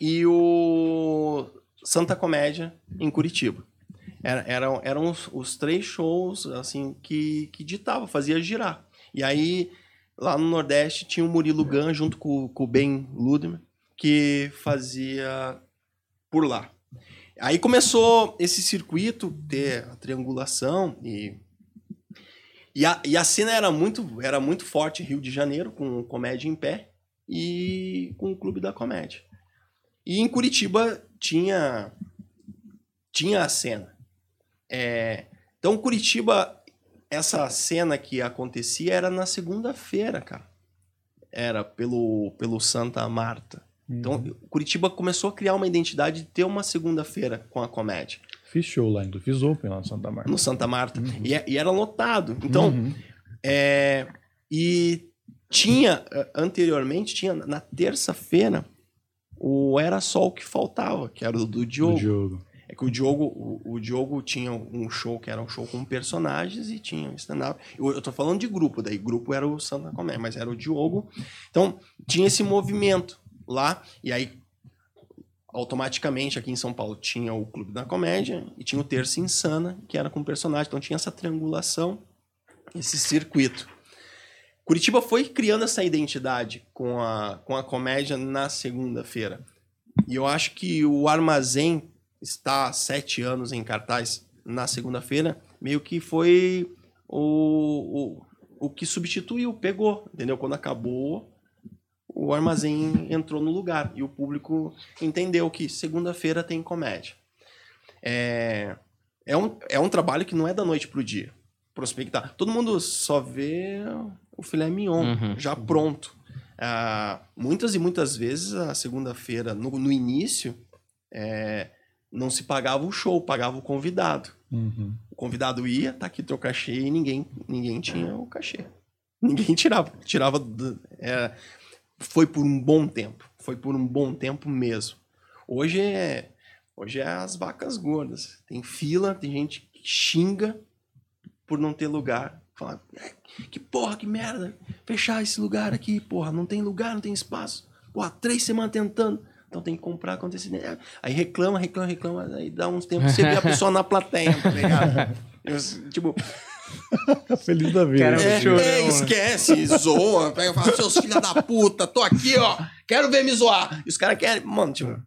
S4: e o Santa Comédia em Curitiba. Era- eram eram os, os três shows assim que, que ditava, fazia girar. E aí, lá no Nordeste, tinha o Murilo Gun junto com, com o Ben Ludmer, que fazia por lá. Aí começou esse circuito, ter a triangulação e. E a, e a cena era muito, era muito forte, Rio de Janeiro, com Comédia em Pé e com o Clube da Comédia. E em Curitiba tinha, tinha a cena. É, então, Curitiba, essa cena que acontecia era na segunda-feira, cara. Era pelo, pelo Santa Marta. Então, Curitiba começou a criar uma identidade de ter uma segunda-feira com a comédia
S1: Fiz show lá, ainda fiz open lá no Santa Marta.
S4: no Santa Marta. E, é- e era lotado. Então,
S1: Uhum.
S4: é, e tinha, anteriormente, tinha na terça-feira o Era Só o que faltava, que era o do Diogo.
S1: Do Diogo.
S4: É que o Diogo, o, o Diogo tinha um show que era um show com personagens e tinha um stand-up. Eu, eu tô falando de grupo, daí grupo era o Santa Comédia, mas era o Diogo. Então, tinha esse movimento lá, e aí automaticamente aqui em São Paulo tinha o Clube da Comédia e tinha o Terça Insana, que era com personagem. Então tinha essa triangulação, esse circuito. Curitiba foi criando essa identidade com a, com a comédia na segunda-feira. E eu acho que o Armazém está há sete anos em cartaz na segunda-feira, meio que foi o, o, o que substituiu, pegou, entendeu? Quando acabou, o armazém entrou no lugar e o público entendeu que segunda-feira tem comédia. É, é, um, é um trabalho que não é da noite pro dia. Prospectar. Todo mundo só vê o filé mignon
S3: Uhum.
S4: já pronto. Ah, muitas e muitas vezes, a segunda-feira, no, no início, é, não se pagava o show, pagava o convidado.
S1: Uhum.
S4: O convidado ia, tá aqui teu cachê, e ninguém, ninguém tinha o cachê. Ninguém tirava. Tirava. do- é, foi por um bom tempo. Foi por um bom tempo mesmo. Hoje é. Hoje é as vacas gordas. Tem fila, tem gente que xinga por não ter lugar. Fala, "É, que porra, que merda. Fechar esse lugar aqui, porra. Não tem lugar, não tem espaço. Porra, três semanas tentando. Então tem que comprar com antecedência. Aí reclama, reclama, reclama. Aí dá uns tempos você vê a pessoa na plateia, tá ligado? Eu, tipo,
S1: Feliz da vida.
S3: Caramba,
S4: é,
S3: chorão,
S4: é,
S3: né?
S4: esquece, zoa, pega e fala, seus filha da puta, tô aqui, ó, quero ver me zoar. E os caras querem, mano, tipo,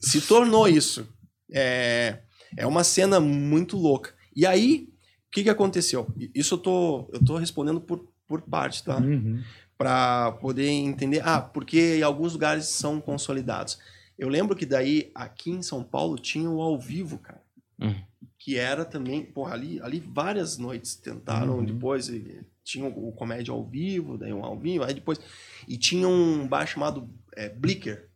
S4: se tornou isso. É, é uma cena muito louca. E aí, o que que aconteceu? Isso eu tô, eu tô respondendo por, por parte, tá?
S1: Uhum.
S4: Pra poder entender, ah, porque em alguns lugares são consolidados. Eu lembro que daí, aqui em São Paulo, tinha o ao vivo, cara.
S3: Hum.
S4: Que era também, porra, ali, ali várias noites tentaram
S1: Uhum.
S4: depois, e tinha o, o comédia ao vivo, daí um ao vivo, aí depois. E tinha um bar chamado é, Blicker.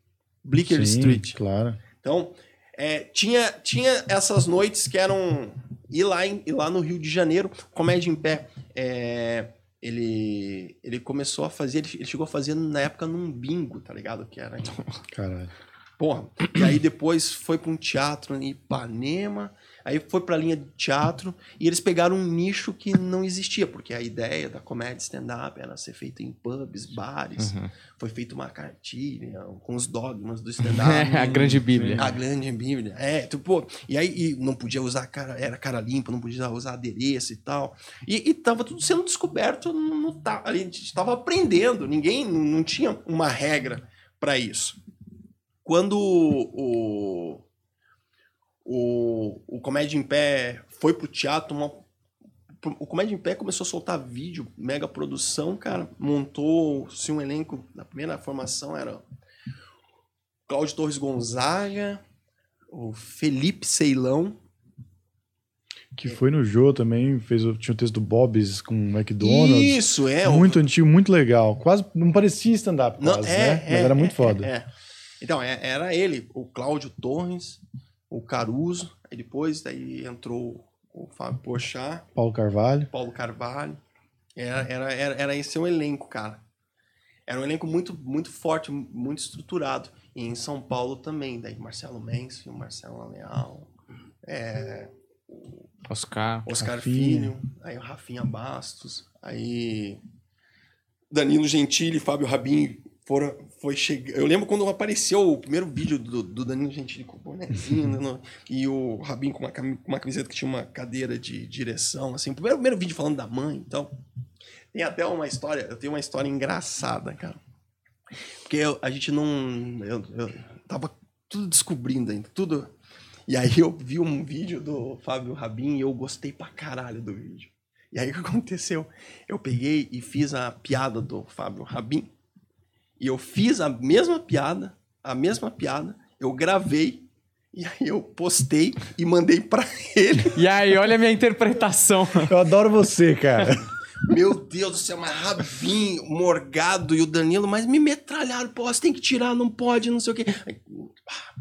S4: Blicker
S1: Sim,
S4: Street.
S1: Claro.
S4: Então, é, tinha, tinha essas noites que eram. E lá, em- e lá no Rio de Janeiro, Comédia em Pé, é, ele, ele começou a fazer, ele, ele chegou a fazer na época num bingo, tá ligado? Que era.
S1: Caralho.
S4: Porra. E aí depois foi pra um teatro em Ipanema, aí foi pra linha de teatro, e eles pegaram um nicho que não existia, porque a ideia da comédia stand-up era ser feita em pubs, bares.
S3: Uhum.
S4: Foi feita uma cartilha com os dogmas do stand-up.
S3: a grande bíblia.
S4: A grande Bíblia. É, tu, pô, e aí e não podia usar cara, era cara limpa, não podia usar adereço e tal. E, e tava tudo sendo descoberto no, a gente tava aprendendo, ninguém não, não tinha uma regra para isso. Quando o, o, o Comédia em Pé foi pro teatro, uma- o Comédia em Pé começou a soltar vídeo, mega produção, cara, montou-se um elenco, na primeira formação era Cláudio Torres Gonzaga, o Felipe Ceilão.
S1: Que foi no Jô também, fez, o- tinha o texto do Bob's com o McDonald's.
S4: Isso, é. o-
S1: muito antigo, muito legal. Quase não parecia stand-up,
S4: Não,
S1: quase,
S4: é,
S1: né?
S4: é,
S1: Mas era muito
S4: é,
S1: foda.
S4: é, é. Então, é- era ele, o Cláudio Torres, o Caruso, aí depois daí entrou o Fábio Pochá,
S1: Paulo Carvalho.
S4: Paulo Carvalho. Era, era, era, era esse o elenco, cara. Era um elenco muito, muito forte, muito estruturado. E em São Paulo também, daí Marcelo Mencio, Marcelo Leal, é,
S3: Oscar.
S4: Oscar
S1: Rafinha.
S4: Filho, aí o Rafinha Bastos, aí Danilo Gentili, Fábio Rabin foram, foi chegar. Eu lembro quando apareceu o primeiro vídeo do, do Danilo Gentili com o bonezinho né, e o Rabin com uma, com uma camiseta que tinha uma cadeira de direção, assim, o primeiro, primeiro vídeo falando da mãe, então. Tem até uma história, eu tenho uma história engraçada, cara. Porque eu- a gente não. Eu, eu tava tudo descobrindo ainda, tudo. E aí eu vi um vídeo do Fábio Rabin e eu gostei pra caralho do vídeo. E aí o que aconteceu? Eu peguei e fiz a piada do Fábio Rabin. E eu fiz a mesma piada, a mesma piada, eu gravei, e aí eu postei e mandei pra ele.
S3: E aí, olha a minha interpretação.
S1: Eu adoro você, cara.
S4: Meu Deus do céu, mas Rabin, Morgado e o Danilo, mas me metralharam, pô, você tem que tirar, não pode, não sei o quê. Aí, ah.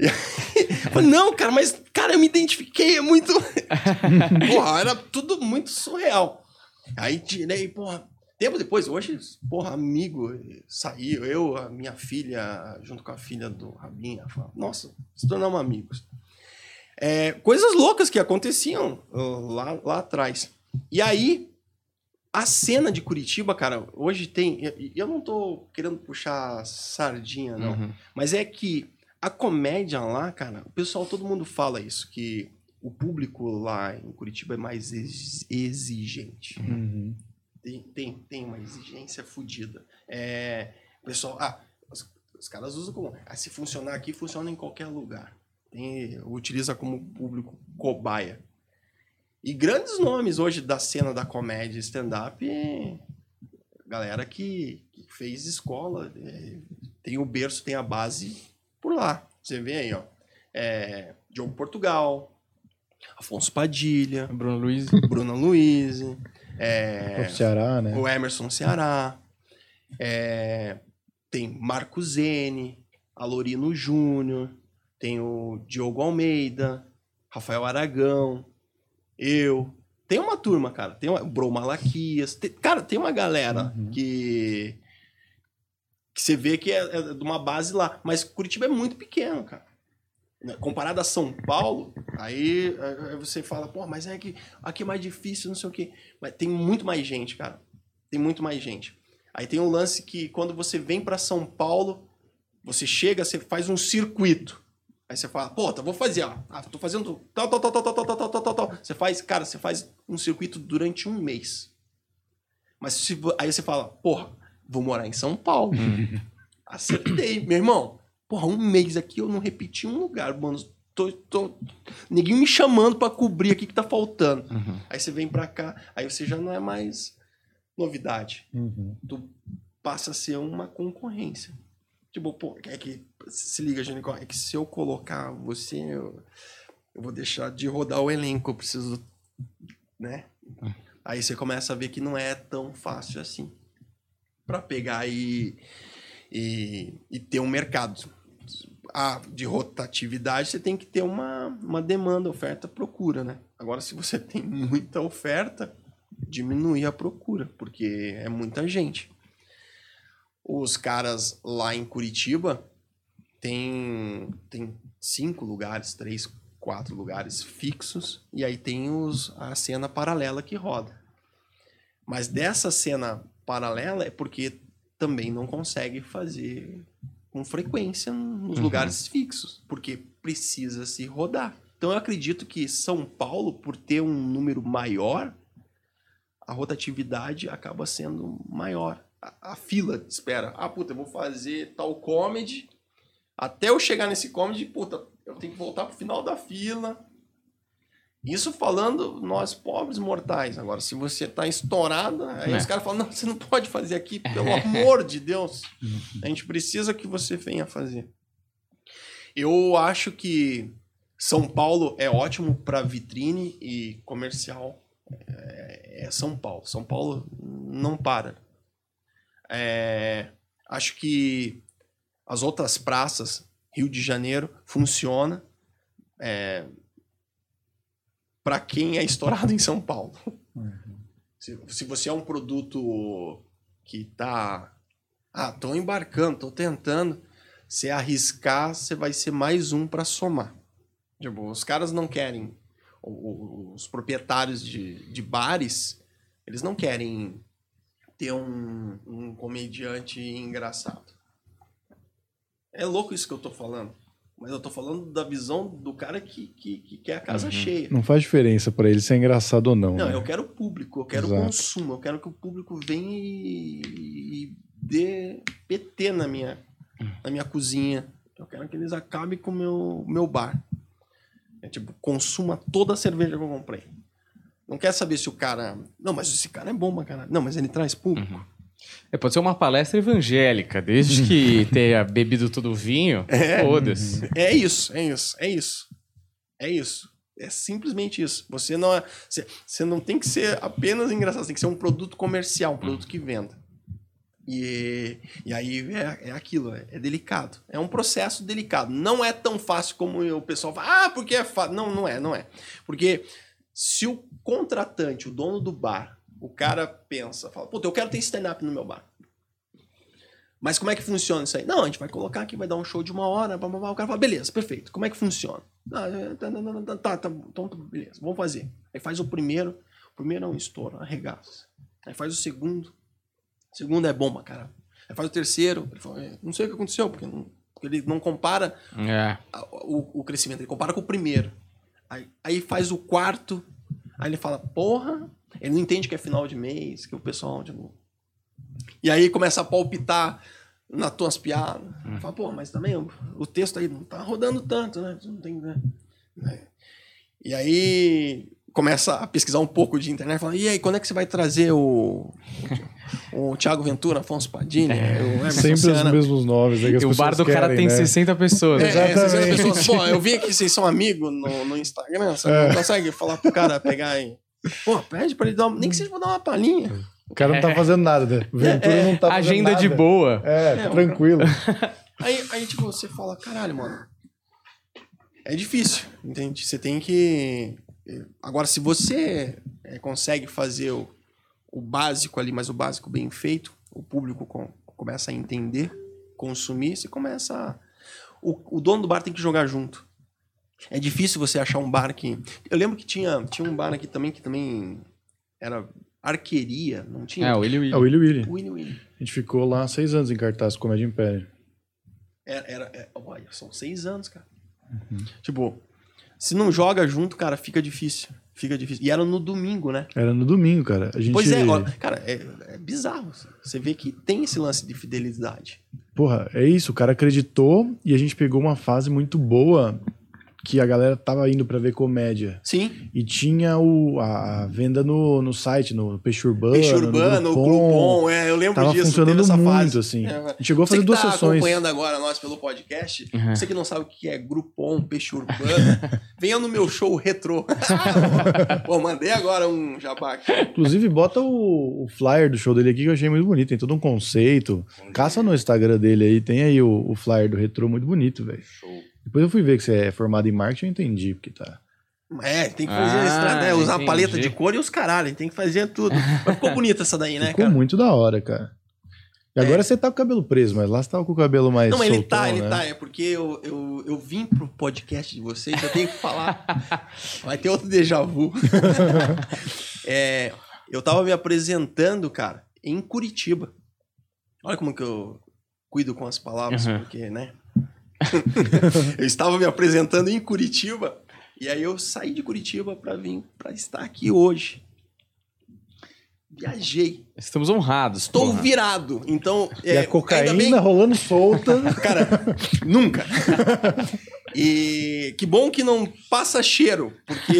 S4: E falei, não, cara, mas, cara, eu me identifiquei, é muito. porra, era tudo muito surreal. Aí tirei, porra, Tempo depois, hoje, porra, amigo, saiu, eu, a minha filha, junto com a filha do Rabinha, nossa, se tornamos amigos. É, coisas loucas que aconteciam lá, lá atrás. E aí, a cena de Curitiba, cara, hoje tem. Eu não tô querendo puxar sardinha, não.
S3: Uhum.
S4: Mas é que a comédia lá, cara, o pessoal, todo mundo fala isso, que o público lá em Curitiba é mais ex- exigente.
S1: Uhum.
S4: Tem, tem, tem uma exigência fodida. É, pessoal, ah, os, os caras usam como. Ah, se funcionar aqui, funciona em qualquer lugar. Tem, utiliza como público cobaia. E grandes nomes hoje da cena da comédia stand-up, galera que, que fez escola, é, tem o berço, tem a base por lá. Você vê aí, ó. É, Diogo Portugal, Afonso Padilha,
S3: Bruno Luiz.
S4: Bruna Luiz, é,
S1: O Ceará, né?
S4: o Emerson Ceará, é, tem Marco Zene, Alorino Júnior, tem o Diogo Almeida, Rafael Aragão, eu. Tem uma turma, cara. Tem o Bro Malaquias. tem- cara, tem uma galera
S1: Uhum.
S4: que. que você vê que é, é de uma base lá. Mas Curitiba é muito pequeno, cara. Né, Comparado a São Paulo, aí, aí você fala, pô, mas é que aqui é mais difícil, não sei o quê. Mas tem muito mais gente, cara. Tem muito mais gente. Aí tem um lance que quando você vem pra São Paulo, você chega, você faz um circuito. Aí você fala, pô, tá, vou fazer, ó. Ah, tô fazendo tal, tal, tal, tal, tal, tal, tal, tal, tal, tal. Você faz, cara, você faz um circuito durante um mês. Mas se, aí você fala, porra, vou morar em São Paulo. Acertei, meu irmão. Porra, um mês aqui eu não repeti um lugar, mano. Tô, tô... Ninguém me chamando pra cobrir aqui que tá faltando.
S3: Uhum.
S4: Aí você vem pra cá, aí você já não é mais novidade.
S1: Uhum.
S4: Tu passa a ser uma concorrência. Tipo, pô, é que se liga, Janico, é que se eu colocar você, eu, eu vou deixar de rodar o elenco, eu preciso, né? Aí você começa a ver que não é tão fácil assim pra pegar e, e, e ter um mercado. Ah, de rotatividade, você tem que ter uma, uma demanda, oferta, procura, né? Agora, se você tem muita oferta, diminuir a procura, porque é muita gente. Os caras lá em Curitiba tem, tem cinco lugares, três, quatro lugares fixos, e aí tem os, a cena paralela que roda. Mas dessa cena paralela é porque também não consegue fazer com frequência nos
S3: Uhum.
S4: lugares fixos, porque precisa se rodar. Então eu acredito que São Paulo, por ter um número maior, a rotatividade acaba sendo maior. A, a fila espera. Ah, puta, eu vou fazer tal comedy. Até eu chegar nesse comedy, puta, eu tenho que voltar pro final da fila. Isso falando nós pobres mortais. Agora, se você tá estourado, aí
S3: É.
S4: os caras falam, não, você não pode fazer aqui, pelo amor de Deus. A gente precisa que você venha fazer. Eu acho que São Paulo é ótimo para vitrine e comercial. É, é São Paulo. São Paulo não para. É, acho que as outras praças, Rio de Janeiro, funciona é, para quem é estourado em São Paulo. Se, se você é um produto que tá. Ah, tô embarcando, tô tentando. Se arriscar, você vai ser mais um para somar. Tipo, os caras não querem. Os proprietários de, de bares, eles não querem ter um, um comediante engraçado. É louco isso que eu tô falando. Mas eu tô falando da visão do cara que, que, que quer a casa
S3: Uhum.
S4: cheia.
S1: Não faz diferença pra ele ser engraçado ou não.
S4: Não,
S1: né?
S4: eu quero público, eu quero
S1: Exato.
S4: consumo, eu quero que o público venha e, e dê PT na minha, na minha cozinha. Eu quero que eles acabem com o meu, meu bar. É tipo, consuma toda a cerveja que eu comprei. Não quer saber se o cara. Não, mas esse cara é bom pra caralho. Não, mas ele traz público.
S3: É, pode ser uma palestra evangélica, desde que tenha bebido todo o vinho,
S4: É.
S3: foda-se.
S4: É isso, é isso, é isso. É isso. É simplesmente isso. Você não é, você, você não tem que ser apenas engraçado, você tem que ser um produto comercial, um produto que venda. E, e aí é, é aquilo, é, é delicado. É um processo delicado. Não é tão fácil como o pessoal fala, ah, porque é fácil. Não, não é, não é. Porque se o contratante, o dono do bar, O cara pensa, fala, puta, eu quero ter stand-up no meu bar. Mas como é que funciona isso aí? Não, a gente vai colocar aqui, vai dar um show de uma hora, blá, blá, blá. o cara fala, beleza, perfeito. Como é que funciona? Ah, é, tá, tá, tá, tá, tá, então, tá, beleza, vamos fazer. Aí faz o primeiro, o primeiro é um estouro, arregaça. Aí faz o segundo, o segundo é bomba, cara. Aí faz o terceiro, ele fala, "É, não sei o que aconteceu, porque, não- porque ele não compara
S3: É.
S4: o, o crescimento, ele compara com o primeiro. Aí, aí faz o quarto, aí ele fala, porra, ele não entende que é final de mês, que o pessoal, tipo... E aí começa a palpitar nas tuas piadas. Fala, pô, mas também o, o texto aí não tá rodando tanto, né? Não tem, né? E aí começa a pesquisar um pouco de internet, fala, e aí, quando é que você vai trazer o, o, Thiago Ventura, Afonso Padilha, o Emerson
S1: Sempre os
S4: Senna?
S1: mesmos nomes. né, que as
S3: E o bar do
S1: pessoas
S3: cara
S1: querem,
S3: tem
S1: né?
S3: 60 pessoas.
S4: É, é,
S1: Exatamente.
S4: 60 pessoas. Pô, eu vi que vocês são amigos no, no Instagram. Você não consegue falar pro cara pegar e. Pô, pede pra ele dar uma, Nem que seja pra dar uma palhinha.
S1: O cara não tá fazendo nada, né? O Ventura não tá fazendo
S3: Agenda de
S1: nada.
S3: boa.
S1: É,
S4: É,
S1: tranquilo.
S4: Aí, aí, tipo, você fala, caralho, mano. É difícil, entende? Você tem que. Agora, se você é, consegue fazer o, o básico ali, mas o básico bem feito, o público com- começa a entender, consumir, você começa a... o, o dono do bar tem que jogar junto. É difícil você achar um bar que. Eu lembro que tinha, tinha um bar aqui também que também era arqueria, não tinha?
S3: É, o Willy Willy.
S1: É o Willy Willy.
S4: Winnie Winnie.
S1: A gente ficou lá seis anos em cartaz com Comédia Império.
S4: Era, era, é, olha, são seis anos, cara.
S1: Uhum.
S4: Tipo, se não joga junto, cara, fica difícil. Fica difícil. E era no domingo, né?
S1: Era no domingo, cara. A gente...
S4: Pois é, ó, cara, é, é bizarro. Você vê que tem esse lance de fidelidade.
S1: Porra, é isso. O cara acreditou e a gente pegou uma fase muito boa que a galera tava indo pra ver comédia.
S4: Sim,
S1: E tinha o, a, a venda no, no site, no Peixe Urbano.
S4: Peixe Urbano, o Groupon, é, eu lembro
S1: Tava
S4: disso.
S1: funcionando
S4: essa
S1: muito,
S4: fase.
S1: assim.
S4: É,
S1: A gente chegou a
S4: Você
S1: fazer
S4: que
S1: duas
S4: tá
S1: sessões.
S4: acompanhando agora nós pelo podcast,
S3: Uhum.
S4: você que não sabe o que é Groupon, Peixe Urbano, venha no meu show retrô. Pô, mandei agora um jabá aqui.
S1: Inclusive, bota o, o flyer do show dele aqui que eu achei muito bonito. Tem todo um conceito. Caça no Instagram dele aí, tem aí o, o flyer do retrô muito bonito, velho. Depois eu fui ver que você é formado em marketing, eu entendi porque tá.
S4: É, tem que fazer
S3: Ah,
S4: isso, né? Usar
S3: entendi.
S4: paleta de cor e os caralho, tem que fazer tudo. Mas ficou bonita essa daí, né,
S1: Ficou
S4: cara?
S1: muito da hora, cara. E agora você tá com o cabelo preso, mas lá você tava com o cabelo mais
S4: Não, ele
S1: soltão,
S4: tá, ele
S1: né?
S4: tá. É porque eu, eu, eu vim pro podcast de vocês, eu tenho que falar. Vai ter outro déjà vu. É, eu tava me apresentando, cara, em Curitiba. Olha como que eu cuido com as palavras,
S3: Uhum.
S4: porque, né? Eu estava me apresentando em Curitiba. E aí eu saí de Curitiba pra vir pra estar aqui hoje. Viajei.
S3: Estamos honrados.
S4: Estou
S3: porra.
S4: virado. Então,
S1: E
S4: é,
S1: a
S4: ainda
S1: cocaína
S4: bem-
S1: rolando solta.
S4: Cara, nunca. E que bom que não passa cheiro, porque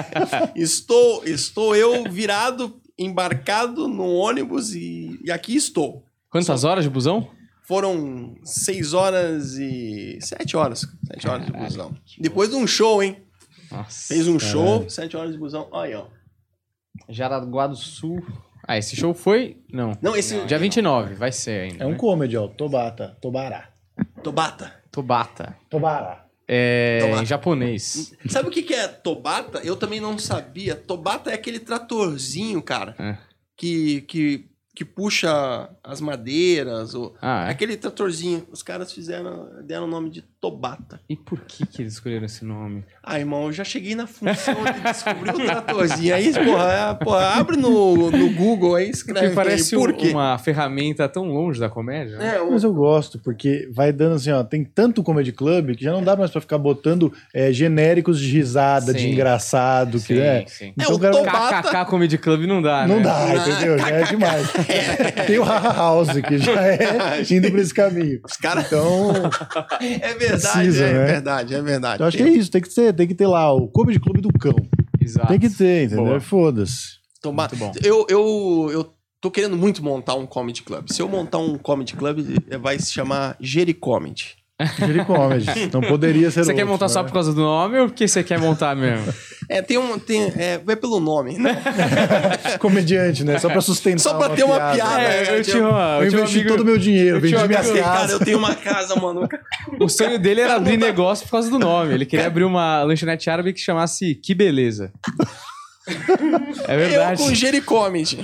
S4: estou, estou eu virado, embarcado no ônibus e, e aqui estou.
S3: Quantas horas de busão?
S4: Foram seis horas e. sete horas. Sete horas de busão. Depois de um show, hein?
S3: Nossa.
S4: Fez um
S1: Caralho.
S4: show, sete horas de busão. Olha, ó.
S3: Jaraguá do Sul. Ah, esse show foi? Não.
S4: Não, esse.
S3: Dia 29, vai ser ainda.
S1: É um
S3: né?
S1: comedy, ó. Tobata. Tobará.
S4: Tobata.
S3: Tobata.
S1: Tobará.
S3: É
S4: Tobata.
S3: em japonês.
S4: Sabe o que, que é Tobata? Eu também não sabia. Tobata é aquele tratorzinho, cara.
S3: É.
S4: Que, que, que puxa as madeiras. Ou...
S3: Ah, é?
S4: Aquele tratorzinho. Os caras fizeram, deram o nome de Tobata.
S3: E por que que eles escolheram esse nome?
S4: Ah, irmão, eu já cheguei na função de descobrir o tratorzinho. Aí, porra, é, porra abre no, no Google aí, escreve
S3: Porque parece
S4: aí, por
S3: um-
S4: quê?
S3: uma ferramenta tão longe da comédia. né?
S4: É, o-
S1: Mas eu gosto, porque vai dando assim, ó. Tem tanto comedy club que já não dá mais pra ficar botando é, genéricos de risada, de
S3: Sim.
S1: engraçado, que
S3: Sim,
S1: é.
S3: sim.
S1: Então
S4: É, o
S1: cara
S4: Tobata-
S3: KKK Comedy Club não dá,
S1: Não
S3: né?
S1: dá,
S4: Não,
S1: entendeu? Já é demais. Tem o Haha House, que já é indo pra esse caminho.
S4: Os caras.
S1: Então,
S4: É verdade,
S1: Precisa,
S4: é
S1: né?
S4: verdade, é verdade.
S1: eu acho que é isso. Tem que ter, tem que ter lá o Comedy Clube do Cão.
S3: Exato.
S1: Tem que ter, entendeu?
S3: Boa.
S1: Foda-se.
S4: Tomar...
S3: Bom.
S4: Eu, eu, eu tô querendo muito montar um comedy club. Se eu montar um comedy club, vai se chamar Jericomedy.
S1: Comedy. Não poderia ser
S3: Você quer montar só
S1: né?
S3: por causa do nome ou porque você quer montar mesmo?
S4: É, tem um. Tem, é, vai pelo nome. Né?
S1: Comediante, né? Só pra sustentar
S4: Só pra ter uma piada.
S3: É, eu
S4: eu
S3: tinha, uma,
S1: Eu
S3: eu tinha um
S1: investi
S3: amigo,
S1: todo o meu dinheiro,
S3: eu
S1: vendi
S3: um
S1: minhas
S3: amigo-
S4: Cara, eu tenho uma casa, mano.
S3: O sonho dele era abrir negócio por causa do nome. Ele queria abrir uma lanchonete árabe que chamasse Que Beleza. É verdade.
S4: Eu com Jericomedy.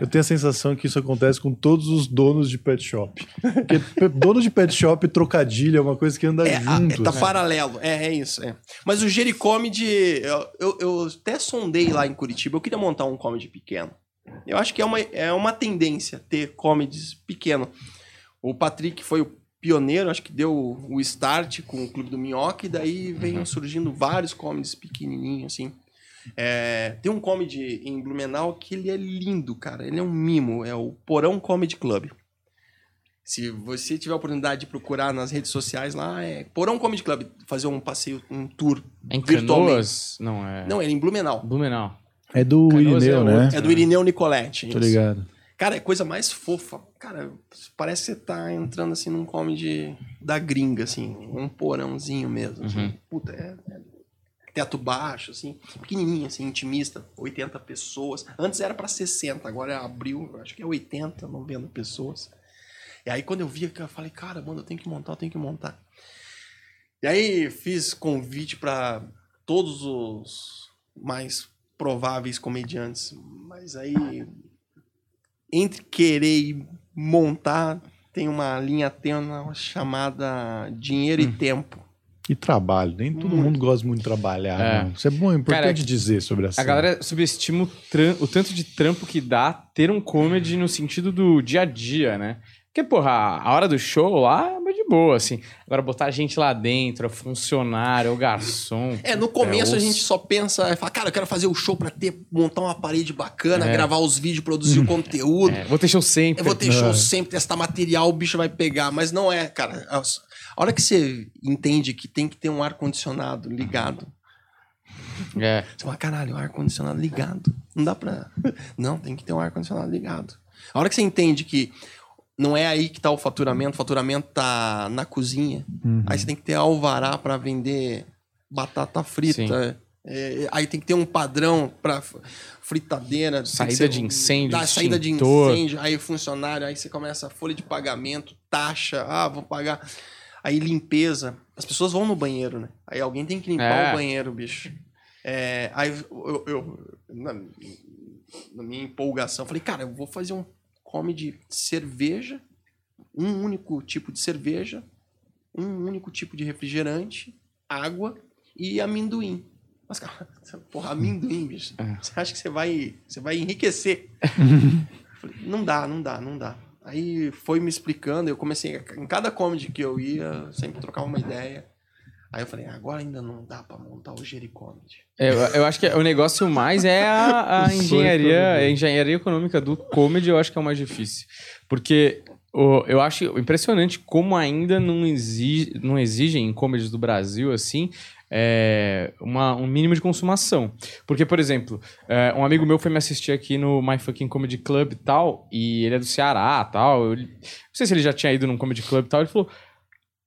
S1: Eu tenho a sensação que isso acontece com todos os donos de pet shop. Porque dono de pet shop, trocadilho, é uma coisa que anda
S4: É, a-
S1: junto.
S4: é, tá
S1: assim.
S4: paralelo. É, é isso. É. Mas o Jericomedy, eu, eu, eu até sondei lá em Curitiba. Eu queria montar um comedy pequeno. Eu acho que é uma, é uma tendência ter comedies pequeno. O Patrick foi o pioneiro, acho que deu o start com o Clube do Minhoca, e daí veio surgindo vários comedies pequenininhos, assim. É, tem um comedy em Blumenau que ele é lindo, cara. Ele é um mimo. É o Porão Comedy Club. Se você tiver a oportunidade de procurar nas redes sociais lá, é Porão Comedy Club, fazer um passeio, um tour.
S3: É em. Canoas? Não, é.
S4: Não, é em Blumenau.
S3: Blumenau.
S1: É do
S3: Canoas
S1: Irineu,
S3: é
S1: né?
S3: outro.
S4: É do Irineu Nicoletti.
S1: Tô
S4: isso.
S1: ligado.
S4: Cara, é coisa mais fofa. Cara, parece que você tá entrando assim num comedy da gringa, assim. Um porãozinho mesmo. assim.
S3: Uhum.
S4: Puta, é, é teto baixo, assim. Pequenininho, assim, intimista. 80 pessoas. Antes era pra 60, agora abriu, acho que é 80, 90 pessoas. E aí quando eu vi, eu falei, cara, mano, eu tenho que montar, eu tenho que montar. E aí fiz convite pra todos os mais prováveis comediantes. Mas aí entre querer e montar, tem uma linha tênue chamada dinheiro e tempo.
S1: E trabalho. Nem todo
S4: Muito.
S1: mundo gosta muito de trabalhar.
S3: É.
S1: não. Isso é bom, é importante
S3: Cara,
S1: dizer sobre essa.
S3: A galera subestima o, o tanto de trampo que dá ter um comedy no sentido do dia a dia, né? Porque, porra, a hora do show lá é de boa, assim. Agora, botar a gente lá dentro, é funcionário, é o garçom.
S4: É, no começo a
S3: osso.
S4: gente só pensa, fala, cara, eu quero fazer o show pra ter, montar uma parede bacana,
S3: É.
S4: gravar os vídeos, produzir o conteúdo.
S3: É, vou ter show sempre.
S4: Eu vou ter show sempre, testar material, o bicho vai pegar. Mas não é, cara. A a hora que você entende que tem que ter um ar-condicionado ligado,
S3: É.
S4: você fala, caralho, o ar-condicionado ligado. Não dá pra. Não, tem que ter um ar-condicionado ligado. A hora que você entende que não é aí que tá o faturamento, o faturamento tá na cozinha.
S1: Uhum.
S4: Aí você tem que ter alvará pra vender batata frita. É, aí tem que ter um padrão pra f- fritadeira.
S3: Saída
S4: ser
S3: de
S4: um-
S3: incêndio,
S4: dá saída de incêndio. Aí funcionário, aí você começa a folha de pagamento, taxa. Ah, vou pagar. Aí limpeza. As pessoas vão no banheiro, né? Aí alguém tem que limpar
S3: É.
S4: o banheiro, bicho. É, aí eu, eu- na, na minha empolgação, falei, cara, eu vou fazer um come de cerveja, um único tipo de cerveja, um único tipo de refrigerante, água e amendoim. Mas, cara, porra, amendoim, bicho.
S3: É.
S4: Você acha que você vai, você vai enriquecer? Falei, não dá, não dá, não dá. Aí foi me explicando, eu comecei, em cada comedy que eu ia, sempre trocava uma ideia. Aí eu falei, "Ah, agora ainda não dá pra montar o Jericomedy.
S3: É, eu, eu acho que o negócio mais é a, a engenharia, a engenharia econômica do comedy, eu acho que é o mais difícil. Porque o- eu acho impressionante como ainda não, exige, não exigem em comedies do Brasil, assim, é, uma- um mínimo de consumação. Porque, por exemplo, é, um amigo meu foi me assistir aqui no My Fucking Comedy Club e tal, e ele é do Ceará tal. eu- não sei se ele já tinha ido num comedy club e tal, ele falou,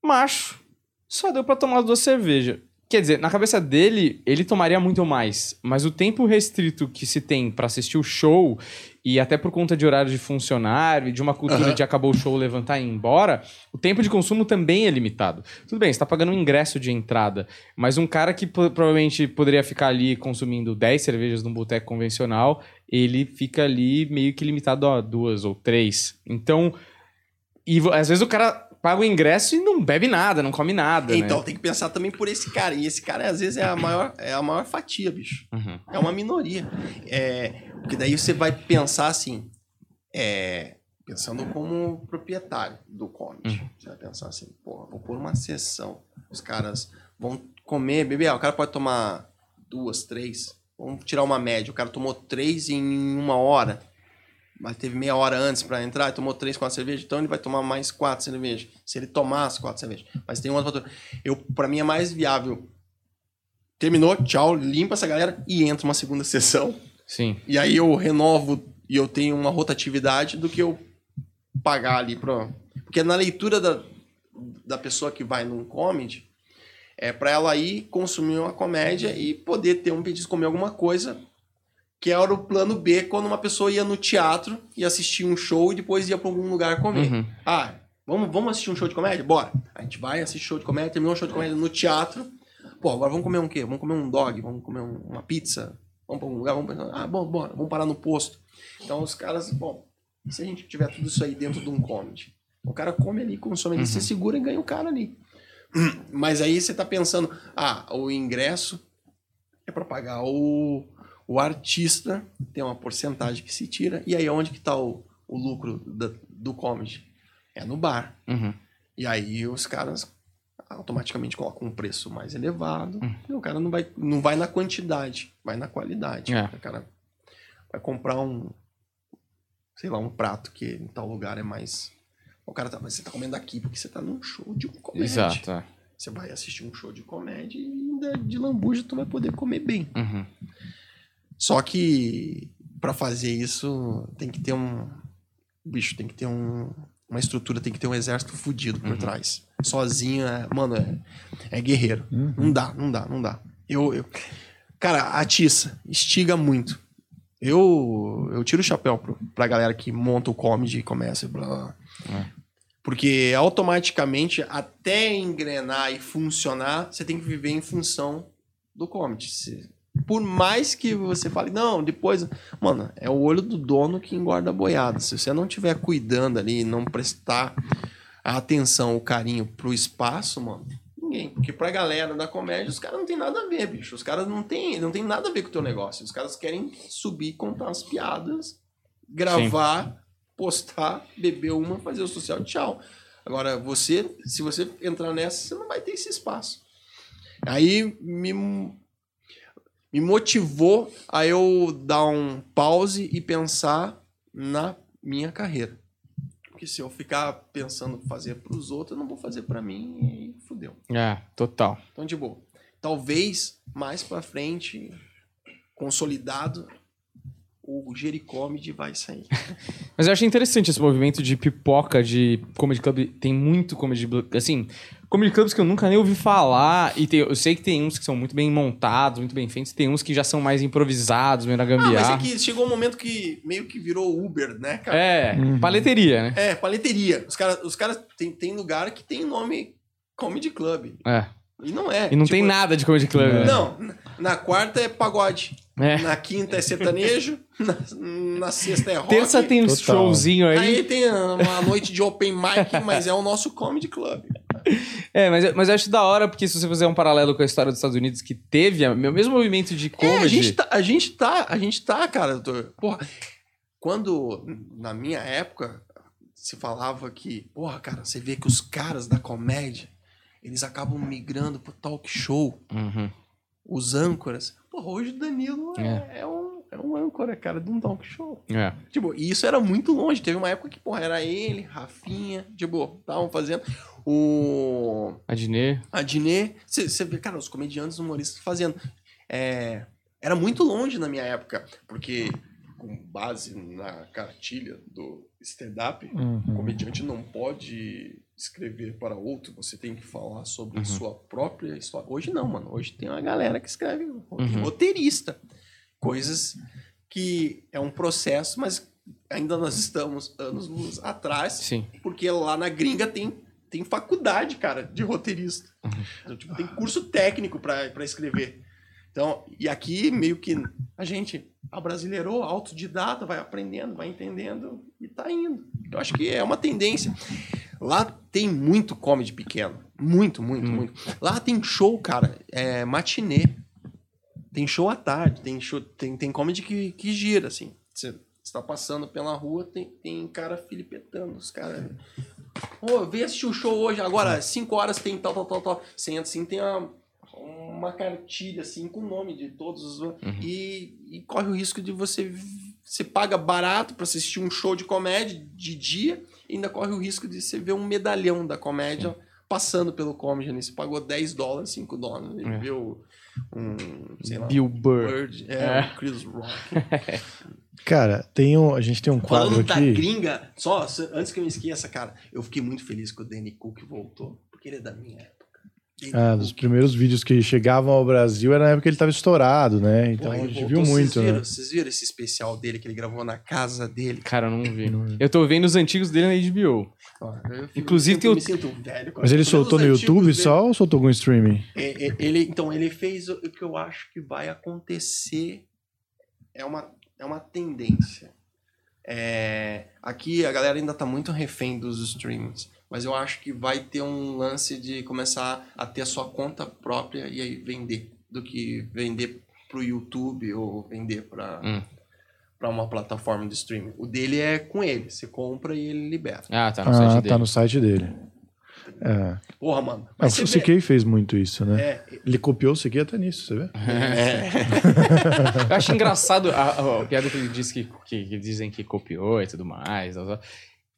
S3: macho, só deu pra tomar duas cervejas. Quer dizer, na cabeça dele, ele tomaria muito mais. Mas o tempo restrito que se tem pra assistir o show, e até por conta de horário de funcionário e de uma cultura
S4: Aham.
S3: de acabou o show levantar e ir embora, o tempo de consumo também é limitado. Tudo bem, você tá pagando um ingresso de entrada, mas um cara que provavelmente poderia ficar ali consumindo 10 cervejas num boteco convencional, ele fica ali meio que limitado a duas ou três. Então, e às vezes o cara paga o ingresso e não bebe nada, não come nada.
S4: Então,
S3: né?
S4: tem que pensar também por esse cara. E esse cara, às vezes, é a maior, é a maior fatia, bicho.
S3: Uhum.
S4: É uma minoria. É, porque daí você vai pensar assim, é, pensando como proprietário do comedy. Você vai pensar assim, pô, vou pôr uma sessão. Os caras vão comer, beber. Ah, o cara pode tomar duas, três. Vamos tirar uma média. O cara tomou três em uma hora. Mas teve meia hora antes pra entrar e tomou três, quatro cervejas. Então ele vai tomar mais quatro cervejas. Se ele tomar as quatro cervejas. Mas tem um outro fator. Eu, pra mim é mais viável. Terminou, tchau, limpa essa galera e entra uma segunda sessão.
S3: Sim.
S4: E aí eu renovo e eu tenho uma rotatividade do que eu pagar ali pro. Porque na leitura da, da pessoa que vai num comedy, é pra ela ir consumir uma comédia e poder ter um pedido comer alguma coisa, que era o plano B quando uma pessoa ia no teatro e assistir um show e depois ia pra algum lugar comer.
S3: Uhum.
S4: Ah, vamos, vamos assistir um show de comédia? Bora. A gente vai, assiste show de comédia, terminou o show de comédia no teatro. Pô, agora vamos comer um quê? Vamos comer um dog, vamos comer um- uma pizza, Vamos pra algum lugar, vamos. Ah, bom, bora, vamos parar no posto. Então os caras, bom, se a gente tiver tudo isso aí dentro de um comedy? O cara come ali, consome ali, você segura e ganha o cara ali. Mas aí você tá pensando, ah, o ingresso é para pagar o, o artista, tem uma porcentagem que se tira, e aí onde que tá o, o lucro da- do comedy? É no bar.
S3: Uhum.
S4: E aí os caras automaticamente colocam um preço mais elevado.
S3: Hum.
S4: E o cara não vai, não vai na quantidade, vai na qualidade.
S3: É.
S4: O cara vai comprar um, sei lá, um prato que em tal lugar é mais. O cara tá, mas você tá comendo aqui porque você tá num show de comédia.
S3: Exato. é.
S4: Você vai assistir um show de comédia e ainda de lambuja tu vai poder comer bem.
S3: Uhum.
S4: Só que pra fazer isso tem que ter um bicho, tem que ter um uma estrutura, tem que ter um exército fudido por trás. Sozinho, é, mano, é, é guerreiro. Não dá, não dá, não dá. Eu, eu cara, atiça, estiga muito. Eu eu tiro o chapéu pro, pra galera que monta o comedy e começa blá, blá.
S3: É.
S4: Porque automaticamente até engrenar e funcionar, você tem que viver em função do comedy. Se- por mais que você fale, não, depois. Mano, é o olho do dono que engorda a boiada. Se você não estiver cuidando ali, não prestar a atenção, o carinho pro espaço, mano, ninguém. Porque pra galera da comédia, os caras não tem nada a ver, bicho. Os caras não tem, não tem nada a ver com o teu negócio. Os caras querem subir, contar as piadas, gravar, postar, beber uma, fazer o social, tchau. Agora, você, se você entrar nessa, você não vai ter esse espaço. Aí me, me motivou a eu dar um pause e pensar na minha carreira. Porque se eu ficar pensando fazer para os outros, eu não vou fazer para mim e fudeu.
S3: É, total.
S4: Então, de boa. Talvez mais para frente, consolidado, o Jericomedy vai sair.
S3: Mas eu achei interessante esse movimento de pipoca de comedy club. Tem muito comedy club. Assim, comedy clubs que eu nunca nem ouvi falar. E tem- eu sei que tem uns que são muito bem montados, muito bem feitos. Tem uns que já são mais improvisados, meio na
S4: Ah, mas
S3: gambiarra.
S4: é que chegou um momento que meio que virou Uber, né, cara?
S3: É, paleteria, né?
S4: É, paleteria. Os caras os cara tem, tem lugar que tem nome Comedy Club.
S3: É.
S4: E não é.
S3: E não
S4: Tipo,
S3: tem nada de comedy club. né?
S4: Não, na quarta é pagode.
S3: É.
S4: Na quinta é sertanejo. na, na sexta é rock.
S3: Terça tem
S1: Total.
S3: showzinho aí.
S4: Aí tem uma noite de open mic, mas é o nosso comedy club.
S3: É, mas, mas eu acho da hora, porque se você fizer um paralelo com a história dos Estados Unidos, que teve a- o mesmo movimento de
S4: É,
S3: comedy.
S4: a gente tá, a gente tá, a gente tá, cara. doutor. Porra, quando na minha época se falava que, porra, cara, você vê que os caras da comédia, eles acabam migrando pro talk show,
S3: Uhum.
S4: os âncoras. Porra, hoje o Danilo é, é um, é um âncora, cara, de um talk show.
S3: É.
S4: Tipo, e isso era muito longe. Teve uma época que, porra, era ele, Rafinha, tipo, estavam fazendo. O
S3: Adnet.
S4: Adnet. Você vê, cara, os comediantes humoristas fazendo. É, era muito longe na minha época, porque com base na cartilha do stand-up, o comediante não pode escrever para outro, você tem que falar sobre a sua própria história. Hoje não, mano. Hoje tem uma galera que escreve roteirista. Coisas que é um processo, mas ainda nós estamos anos luz atrás,
S3: Sim.
S4: porque lá na gringa tem, tem faculdade, cara, de roteirista. Então, tipo, tem curso técnico pra escrever. Então, e aqui meio que a gente abrasileirou, autodidata, vai aprendendo, vai entendendo e tá indo. Eu acho que é uma tendência. Lá tem muito comedy pequeno. Muito, muito, muito. Lá tem show, cara, é matinê. Tem show à tarde, tem show, tem, tem comedy que, que gira, assim. Você está passando pela rua, tem, tem cara filipetando, os caras. Ô, vem assistir o show hoje, agora, 5 horas tem tal, tal, tal, tal. Você entra assim, tem uma, uma cartilha, assim, com o nome de todos os. E, e corre o risco de você. Você paga barato pra assistir um show de comédia de dia, ainda corre o risco de você ver um medalhão da comédia passando pelo comedy. Né? Você pagou 10 dólares, 5 dólares,
S3: É.
S4: viu um, sei lá,
S3: Bill.
S4: Bird, é,
S3: É.
S4: o Chris Rock.
S1: Cara, tem um, a gente tem um quadro
S4: Falando da
S1: aqui.
S4: gringa, só antes que eu me esqueça, cara, eu fiquei muito feliz que o Danny Cook voltou, porque ele é da minha época.
S1: Ah, dos primeiros vídeos que chegavam ao Brasil era na época que ele tava estourado, né? Então
S4: porra,
S1: a
S4: ele
S1: gente viu muito,
S4: vocês viram,
S1: né?
S4: Vocês viram esse especial dele que ele gravou na casa dele?
S3: Cara, eu não vi. Eu tô vendo os antigos dele na HBO. Inclusive,
S4: eu
S3: tem o-
S4: me sinto velho. cara.
S1: Mas ele soltou no YouTube
S4: dele.
S1: só ou soltou algum streaming?
S4: É, é, ele, então, ele fez o o que eu acho que vai acontecer é uma, é uma tendência. É, aqui a galera ainda tá muito refém dos streamings, mas eu acho que vai ter um lance de começar a ter a sua conta própria e aí vender, do que vender pro YouTube ou vender para
S3: Hum.
S4: para uma plataforma de streaming. O dele é com ele, você compra e ele libera.
S3: Ah, tá no site
S1: Ah,
S3: dele.
S1: tá no site dele. É.
S4: Porra, mano.
S1: Ah,
S4: Mas
S1: o
S4: você vê-
S1: CK fez muito isso, né?
S4: é,
S1: Ele copiou o CK até nisso, você vê?
S3: Eu acho engraçado a, a- a piada que ele disse que, que, que dizem que copiou e tudo mais. tal, tal.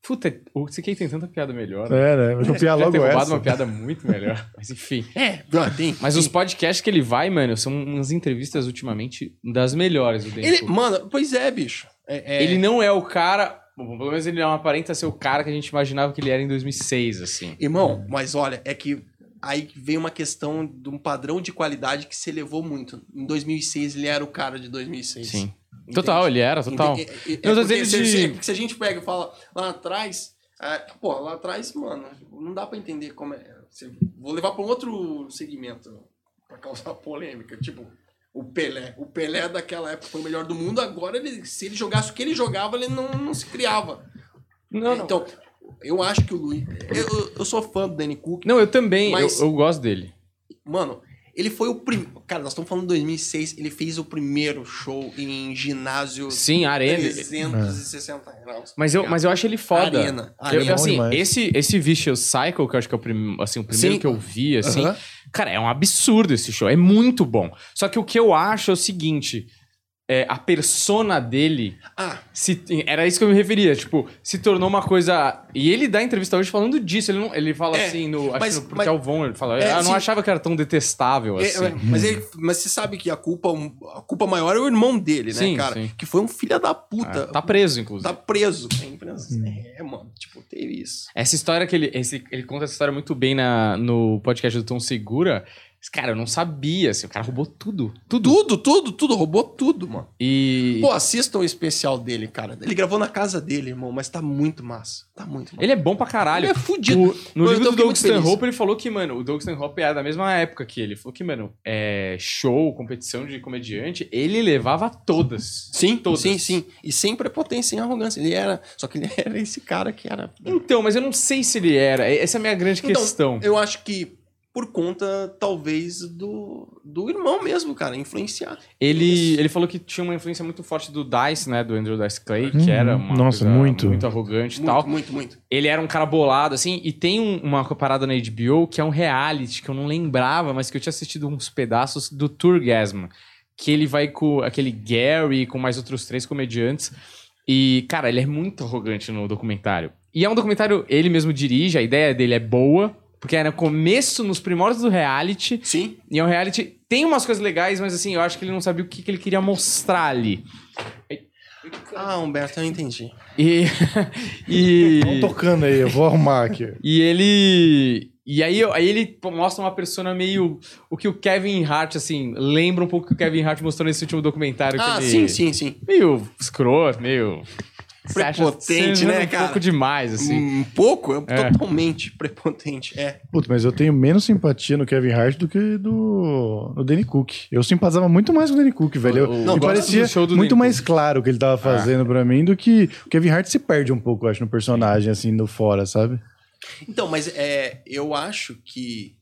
S3: Puta, o CK tem tanta piada melhor. né?
S1: É, né? Mas
S3: Podia ter
S1: logo
S3: roubado
S1: essa.
S3: uma piada muito melhor. Mas enfim.
S4: é, não, tem.
S3: Mas os podcasts que ele vai, mano, são umas entrevistas ultimamente das melhores do
S4: Ele, mano, pois é, bicho. É, é-
S3: Ele não é o cara. Bom, pelo menos ele não aparenta ser o cara que a gente imaginava que ele era em 2006, assim.
S4: Irmão, mas olha, é que aí vem uma questão de um padrão de qualidade que se elevou muito. Em 2006 ele era o cara de 2006.
S3: Sim.
S4: Entende?
S3: Total, ele era, total.
S4: É- é- é porque se,
S3: de-
S4: se- a gente pega e fala lá atrás, é, pô, lá atrás, mano, não dá pra entender como é. se- vou levar pra um outro segmento pra causar polêmica, tipo o Pelé. O Pelé daquela época foi o melhor do mundo, agora ele, se ele jogasse o que ele jogava, ele não, não se criava.
S3: Não, não.
S4: Então, eu acho que o Luiz. Eu, eu- eu sou fã do Danny Cook.
S3: Não, eu também.
S4: Mas-
S3: Eu, eu gosto dele.
S4: Mano, ele foi o primeiro. Cara, nós estamos falando de 2006. Ele fez o primeiro show em ginásio.
S3: Sim, Arena.
S4: 360 graus.
S3: Mas eu, mas eu acho ele foda.
S4: Arena.
S3: Eu-
S4: Arena.
S3: assim,
S1: demais.
S3: esse, esse Vicious Cycle, que eu acho que é o, prim, assim, o primeiro
S4: Sim.
S3: que eu vi, assim,
S4: Aham.
S3: cara, é um absurdo esse show. É muito bom. Só que o que eu acho é o seguinte: é, a persona dele
S4: Ah,
S3: se, era isso que eu me referia, tipo, se tornou uma coisa. E ele dá entrevista hoje falando disso. Ele, não, ele fala
S4: É,
S3: assim, no, acho
S4: mas-
S3: que no
S4: mas-
S3: Telvon, ele fala,
S4: É,
S3: ah, eu não
S4: sim.
S3: achava que era tão detestável
S4: é,
S3: assim.
S4: é, mas, ele, mas você sabe que a culpa, a culpa maior é o irmão dele, né,
S3: Sim,
S4: cara?
S3: sim.
S4: Que foi um filho da puta.
S3: É, tá preso, inclusive.
S4: Tá preso. É, é, mano. Tipo, teve isso.
S3: Essa história que ele, esse, ele conta essa história muito bem na, no podcast do Tom Segura. Cara, eu não sabia, assim, o cara roubou tudo. Tudo.
S4: Tudo, tudo, tudo. Roubou tudo, mano.
S3: E.
S4: Pô, assistam o especial dele, cara. Ele gravou na casa dele, irmão, mas tá muito massa. Tá muito massa.
S3: Ele é bom pra caralho.
S4: Ele é fudido.
S3: O- no
S4: Eu-
S3: livro do Doug. Stanhope, ele falou que, mano, o Doug Stanhope era da mesma época que ele. Ele falou que, mano, é, show, competição de comediante, ele levava todas.
S4: Sim,
S3: Todas.
S4: sim, sim. E sem prepotência, sem arrogância. Ele era. Só que ele era esse cara que era.
S3: Então, mas eu não sei se ele era. Essa é a minha grande
S4: Então,
S3: questão.
S4: Eu acho que por conta, talvez, do, do irmão mesmo, cara, influenciar.
S3: Ele, ele falou que tinha uma influência muito forte do Dice, né? Do Andrew Dice Clay, que
S1: Uhum.
S3: era uma
S1: Nossa,
S3: coisa
S1: muito.
S3: muito arrogante e
S4: Muito,
S3: tal.
S4: muito, muito.
S3: Ele era um cara bolado, assim, e tem um- uma parada na HBO que é um reality que eu não lembrava, mas que eu tinha assistido uns pedaços do Tourgasm. Que ele vai com aquele Gary, com mais outros três comediantes. E, cara, ele é muito arrogante no documentário. E é um documentário, ele mesmo dirige, a ideia dele é boa, porque no começo, nos primórdios do reality.
S4: Sim.
S3: E é um reality. Tem umas coisas legais, mas assim, eu acho que ele não sabia o que, que ele queria mostrar ali.
S4: Ah, Humberto, eu entendi.
S3: E. e...
S1: Estão tocando aí, eu vou arrumar aqui.
S3: E ele. E aí, aí ele mostra uma persona meio. O que o Kevin Hart, assim, lembra um pouco o que o Kevin Hart mostrou nesse último documentário. que
S4: Ah,
S3: ele-
S4: sim, sim, sim.
S3: Meio escroto, meio.
S4: Prepotente, né,
S3: um
S4: cara?
S3: pouco demais, assim.
S4: Um pouco, é,
S3: É.
S4: totalmente prepotente. É.
S1: Putz, mas eu tenho menos simpatia no Kevin Hart do que do no Danny Cook. Eu simpatizava muito mais com o Danny Cook, velho. Eu, me parecia
S3: do show do
S1: muito
S3: Danny
S1: mais
S3: Cook.
S1: claro o que ele tava fazendo pra mim do que o Kevin Hart se perde um pouco, eu acho, no personagem, assim, no fora, sabe?
S4: Então, mas é, eu acho que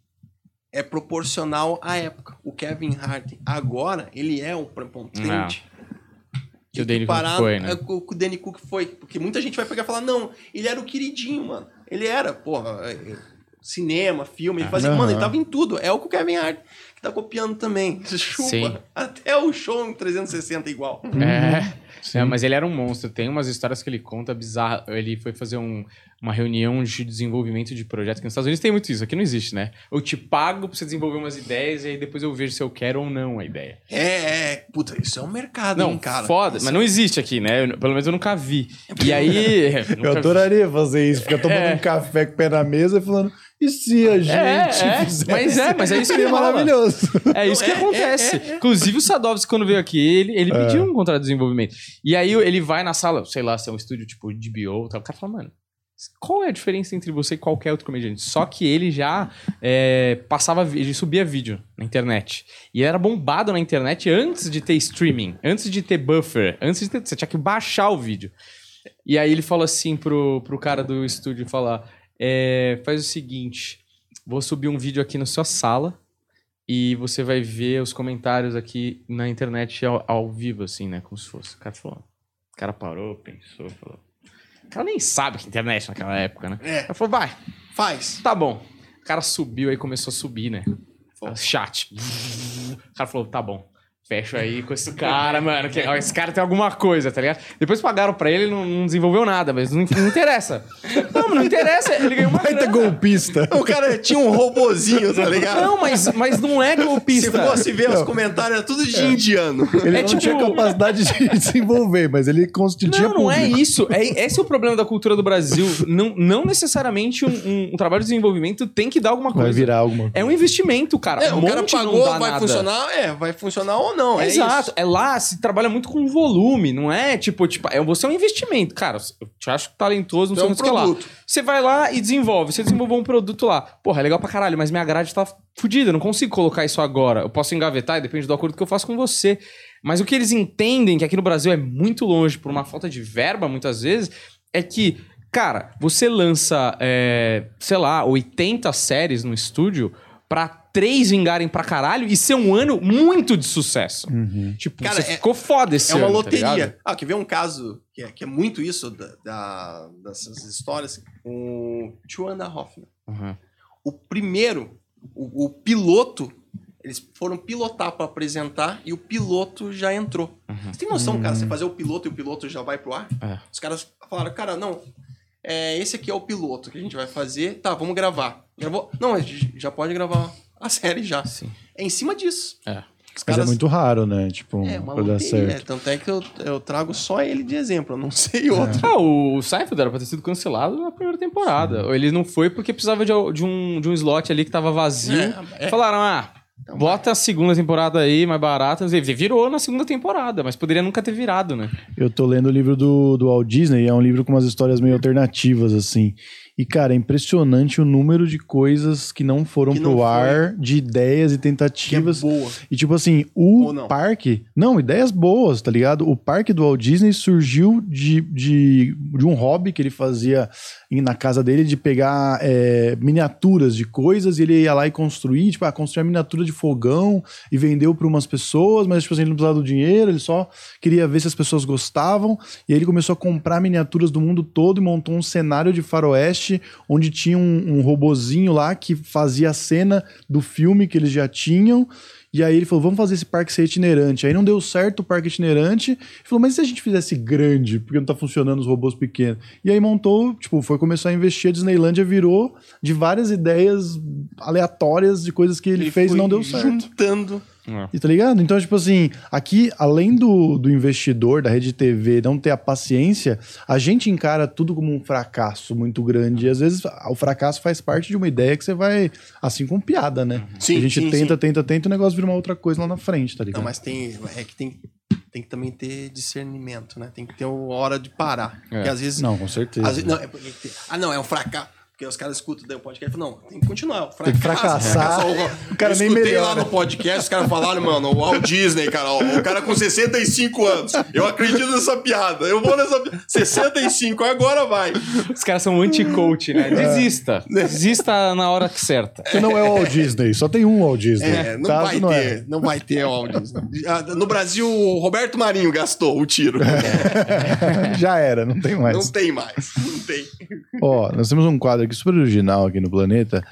S4: é proporcional à época. O Kevin Hart agora, ele é um prepotente.
S3: Que o Danny Cook foi, né?
S4: é o que o Danny Cook foi. Porque muita gente vai pegar e falar, não, ele era o queridinho, mano. Ele era, porra, é, é, cinema, filme, ele fazia. Mano, ele tava em tudo. É o que o Kevin Hart que tá copiando também. Chupa.
S3: Sim.
S4: Até o show em 360 igual.
S3: É. É, mas ele era um monstro. Tem umas histórias que ele conta bizarras. Ele foi fazer um- uma reunião de desenvolvimento de projetos. Que nos Estados Unidos tem muito isso. Aqui não existe, né? Eu te pago pra você desenvolver umas ideias e aí depois eu vejo se eu quero ou não a ideia.
S4: É, é. Puta, isso é um mercado,
S3: Não,
S4: hein, cara.
S3: foda.
S4: Isso
S3: Mas não existe aqui, né? Eu- pelo menos eu nunca vi. E aí...
S1: Eu
S3: nunca vi.
S1: adoraria fazer isso, ficar tomando
S3: É.
S1: um café com o pé na mesa e falando, e se a gente
S3: é,
S1: fizesse?
S3: mas é, mas é isso que rola.
S1: maravilhoso.
S3: É isso que
S4: É, é,
S3: acontece.
S4: é, é.
S3: Inclusive o Sadovski, quando veio aqui, ele, ele
S1: É.
S3: pediu um contrato de desenvolvimento. E aí ele vai na sala, sei lá, se é um estúdio tipo de BO, tal. o cara fala, mano, Qual é a diferença entre você e qualquer outro comediante? Só que ele já é, passava, ele subia vídeo na internet. E era bombado na internet antes de ter streaming, antes de ter buffer, antes de ter. Você tinha que baixar o vídeo. E aí ele falou assim pro, pro cara do estúdio falar: é, faz o seguinte, vou subir um vídeo aqui na sua sala e você vai ver os comentários aqui na internet ao, ao vivo, assim, né? Como se fosse. O cara falou. O cara parou, pensou, falou. O cara nem sabe que internet naquela época, né?
S4: É.
S3: Cara falou, vai,
S4: Faz.
S3: tá bom. O cara subiu aí começou a subir, né? Chat. O cara falou, tá bom. Fecho aí com esse cara, mano. Que, ó, esse cara tem alguma coisa, tá ligado? Depois pagaram pra ele, ele não, não desenvolveu nada, mas não, não interessa. Não, não interessa. Ele ganhou uma grana.
S1: golpista.
S4: O cara tinha um robozinho, tá ligado?
S3: Não, mas, mas não é
S4: Se
S3: golpista.
S4: fosse ver os comentários, era tudo de indiano.
S1: Ele
S3: É
S1: não
S3: tipo-
S1: tinha capacidade de desenvolver, mas ele, cons- ele tinha
S3: Não, não é
S1: público.
S3: isso. É, esse é o problema da cultura do Brasil. Não, não necessariamente um, um- um trabalho de desenvolvimento tem que dar alguma coisa.
S1: Vai virar alguma
S3: É um investimento, cara.
S4: É,
S3: um
S4: o cara
S3: monte não
S4: pagou,
S3: dá
S4: vai
S3: nada.
S4: funcionar? É, vai funcionar ou não. É
S3: Exato.
S4: isso.
S3: É lá, se trabalha muito com volume, não é tipo, tipo, é, você é um investimento. Cara, eu te acho talentoso, não
S4: É
S3: sei
S4: um
S3: o que lá. Você vai lá e desenvolve. Você desenvolveu um produto lá. Porra, é legal pra caralho, mas minha grade tá fodida. Eu não consigo colocar isso agora. Eu posso engavetar e depende do acordo que eu faço com você. Mas o que eles entendem, que aqui no Brasil é muito longe por uma falta de verba, muitas vezes, é que, cara, você lança, é, sei lá, 80 séries no estúdio pra três vingarem pra caralho e ser um ano muito de sucesso. Tipo,
S4: Cara,
S3: você
S4: é-
S3: ficou foda esse
S4: É uma
S3: ano, tá
S4: loteria.
S3: ligado?
S4: ah, quer ver um caso que é, que é muito isso da, da- dessas histórias? O Two and a Half Men.
S3: Uhum.
S4: O primeiro, o, o piloto, eles foram pilotar pra apresentar e o piloto já entrou. Você tem noção, cara, você fazer o piloto e o piloto já vai pro ar?
S3: É.
S4: Os caras falaram, cara, não, é, esse aqui é o piloto que a gente vai fazer. Tá, vamos gravar. Gravou? Não, a gente já pode gravar a série já.
S3: Sim.
S4: É em cima disso.
S3: É.
S4: Os
S1: Mas é muito raro, né? Tipo,
S4: é uma
S1: pra dar certo.
S4: Tanto é que eu, eu trago só ele de exemplo, eu não sei outro.
S3: Ah, o Seinfeld era pra ter sido cancelado na primeira temporada. Ele não foi porque precisava de, de um, de um slot ali que tava vazio.
S4: É, é.
S3: Falaram, ah, bota a segunda temporada aí, mais barata. E Virou na segunda temporada, mas poderia nunca ter virado, né?
S1: Eu tô lendo o livro do, do Walt Disney, é um livro com umas histórias meio alternativas, assim. E, cara, é impressionante o número de coisas que não foram
S4: Que
S1: pro
S4: não
S1: ar, de ideias e
S4: Que é
S1: tentativas.
S4: boa.
S1: E tipo assim, o
S4: não.
S1: parque. Não, ideias boas, tá ligado? O parque do Walt Disney surgiu de, de, de um hobby que ele fazia na casa dele de pegar é, miniaturas de coisas e ele ia lá e construir, tipo, ah, construir a miniatura de fogão e vendeu para umas pessoas, mas tipo assim, ele não precisava do dinheiro, ele só queria ver se as pessoas gostavam. E aí ele começou a comprar miniaturas do mundo todo e montou um cenário de faroeste onde tinha um, um robozinho lá que fazia a cena do filme que eles já tinham. E aí ele falou, vamos fazer esse parque ser itinerante. Aí não deu certo o parque itinerante. Ele falou, mas e se a gente fizesse grande? Porque não tá funcionando os robôs pequenos. E aí montou, tipo, foi começar a investir. A Disneylândia virou de várias ideias aleatórias de coisas que ele, fez e não deu certo.
S4: Juntando.
S1: E tá ligado? Então, tipo assim, aqui, além do, do investidor, da rede TV, não ter a paciência, a gente encara tudo como um fracasso muito grande. E às vezes o fracasso faz parte de uma ideia que você vai, assim, com piada, né?
S4: Sim,
S1: a gente
S4: sim,
S1: tenta,
S4: sim.
S1: tenta, tenta, o negócio vira uma outra coisa lá na frente, tá ligado?
S4: Não, mas tem. É que tem, tem que também ter discernimento, né? Tem que ter uma hora de parar. Porque às vezes.
S1: Não, com certeza.
S4: às vezes- não, é porque ah, não, é um fracasso. Porque os caras escutam daí o podcast e falam, não, tem que continuar. é
S1: Tem que fracassar.
S4: O
S1: O cara
S4: eu
S1: nem
S4: escutei
S1: melhora.
S4: lá no podcast, os caras falaram, mano, o Walt Disney, cara, ó, o cara com 65 anos. Eu acredito nessa piada. Eu vou nessa piada. 65, agora vai.
S3: Os caras são anti-coach, né? Desista. Desista na hora certa.
S1: Você não é o Walt Disney, só tem um Walt Disney.
S4: É, não
S1: Caso
S4: vai
S1: não
S4: ter,
S1: é.
S4: não vai ter o Walt Disney. Ah, No Brasil, o Roberto Marinho gastou o tiro.
S1: Já era, não tem mais.
S4: Não tem mais, não tem.
S1: Ó, nós temos um quadro aqui super original aqui no planeta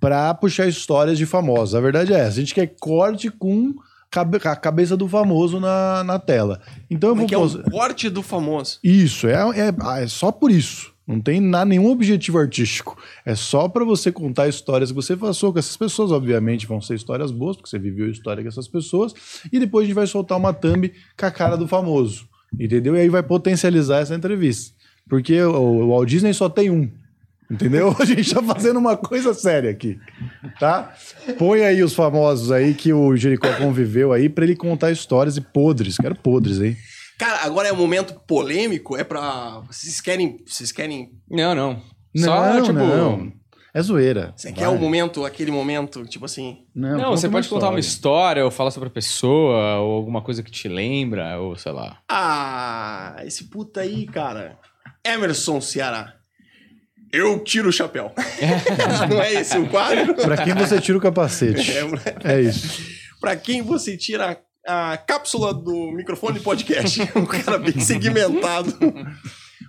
S1: pra puxar histórias de famosos. A verdade é essa, a gente quer corte com cabe- a cabeça do famoso na, na tela. Então eu
S4: Como
S1: vou
S4: é que é o corte do famoso?
S1: Isso, é, é, ah, é só por isso. Não tem na, nenhum objetivo artístico. É só pra você contar histórias que você passou com essas pessoas. Obviamente vão ser histórias boas, porque você viveu a história com essas pessoas. E depois a gente vai soltar uma thumb com a cara do famoso. Entendeu? E aí vai potencializar essa entrevista. Porque o, o Walt Disney só tem um. Entendeu? A gente tá fazendo uma coisa séria aqui. Tá? Põe aí os famosos aí que o Jericó conviveu aí pra ele contar histórias e podres. Quero podres, hein?
S4: Cara, agora é um momento polêmico, é pra. Vocês querem. Vocês querem.
S3: Não, não.
S1: Não,
S3: Só, tipo.
S1: não. É zoeira.
S4: Você quer o momento, aquele momento, tipo assim.
S1: Não,
S3: Não, você pode contar uma história, ou falar sobre a pessoa, ou alguma coisa que te lembra, ou sei lá.
S4: Ah, esse puta aí, cara. Emerson Ceará. Eu tiro o chapéu. Não é esse o quadro?
S1: Pra quem você tira o capacete?
S4: É,
S1: É isso.
S4: pra quem você tira a, a cápsula do microfone podcast? um cara bem segmentado.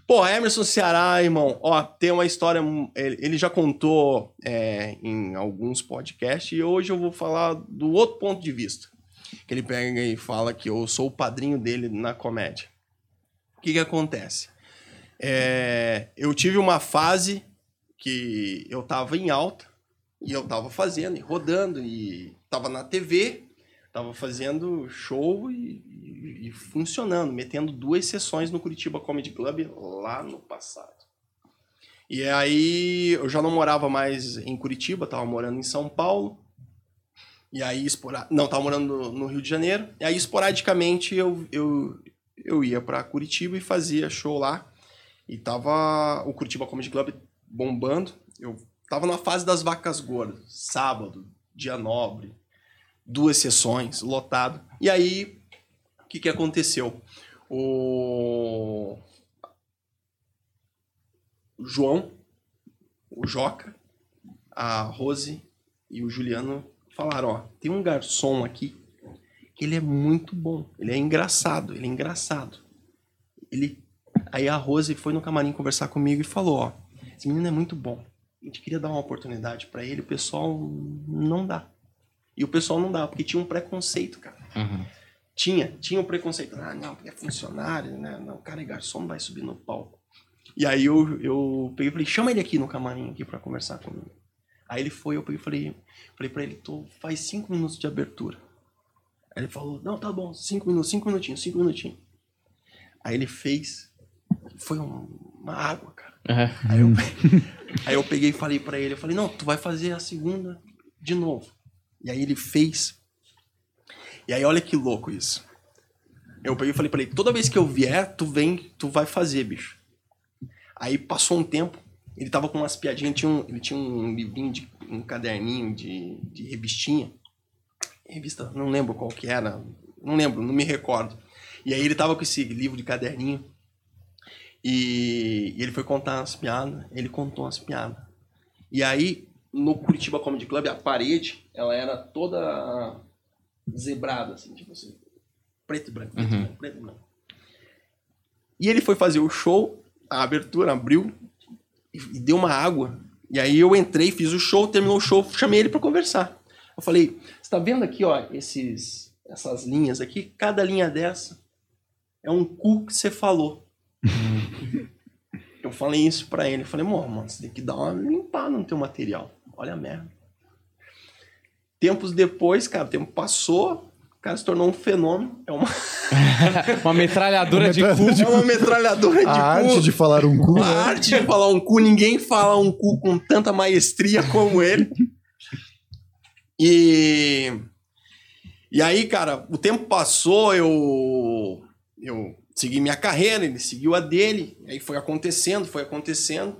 S4: Pô, Emerson Ceará, irmão, ó, tem uma história. Ele, ele já contou é, em alguns podcasts e hoje eu vou falar do outro ponto de vista. Que ele pega e fala que eu sou o padrinho dele na comédia. O que que acontece? É, eu tive uma fase que eu tava em alta e eu tava fazendo e rodando e tava na TV, tava fazendo show e, e- e funcionando, metendo duas sessões no Curitiba Comedy Club lá no passado. E aí eu já não morava mais em Curitiba, tava morando em São Paulo. E aí, espora... não, tava morando no, Rio de Janeiro. E aí, esporadicamente, eu, eu, eu ia pra Curitiba e fazia show lá. E tava o Curitiba Comedy Club bombando. Eu tava na fase das vacas gordas. Sábado, dia nobre, duas sessões, lotado. E aí, o que, que aconteceu? O... João, o Joca, a Rose e o Juliano falaram, ó, tem um garçom aqui que ele é muito bom, ele é engraçado, ele é engraçado. Ele Aí a Rose foi no camarim conversar comigo e falou, ó, esse menino é muito bom. A gente queria dar uma oportunidade pra ele, o pessoal não dá. E o pessoal não dá, porque tinha um preconceito, cara. Tinha, tinha um preconceito. Ah, não, porque é funcionário, né? Não, o cara é garçom, não vai subir no palco. E aí eu, eu peguei e falei, chama ele aqui no camarim aqui pra conversar comigo. Aí ele foi, eu peguei e falei, falei pra ele, tô, faz cinco minutos de abertura. Aí ele falou, não, tá bom, cinco minutos, cinco minutinhos, cinco minutinhos. Aí ele fez, foi um- uma água, cara. Aí eu, aí eu peguei e falei pra ele, eu falei, não, tu vai fazer a segunda de novo. E aí ele fez. E aí olha que louco isso. Eu peguei e falei pra ele, toda vez que eu vier, tu vem, tu vai fazer, bicho. Aí passou um tempo, ele tava com umas piadinhas, tinha um- ele tinha um livrinho, de, um caderninho de, de revistinha. Revista, não lembro qual que era, não lembro, não me recordo. E aí ele tava com esse livro de caderninho. E, e ele foi contar as piadas, ele contou as piadas. E aí, no Curitiba Comedy Club, a parede, ela era toda zebrada, assim, tipo assim, preto e branco, preto e branco, preto e branco. E ele foi fazer o show, a abertura abriu e, deu uma água. E aí eu entrei, fiz o show, terminou o show, chamei ele pra conversar. Eu falei, você tá vendo aqui, ó, esses, essas linhas aqui? Cada linha dessa é um cu que você falou. Eu falei isso pra ele. Eu falei, amor, mano, você tem que dar uma limpada no teu material. Olha a merda. Tempos depois, cara, o tempo passou, o cara se tornou um fenômeno. É uma,
S3: Uma metralhadora de cu.
S4: é uma metralhadora de
S1: A
S4: cu.
S1: arte de falar um cu,
S4: A
S1: né?
S4: arte de falar um cu, ninguém fala um cu com tanta maestria como ele. E. E aí, cara, o tempo passou, eu. Eu segui minha carreira, ele seguiu a dele, aí foi acontecendo, foi acontecendo.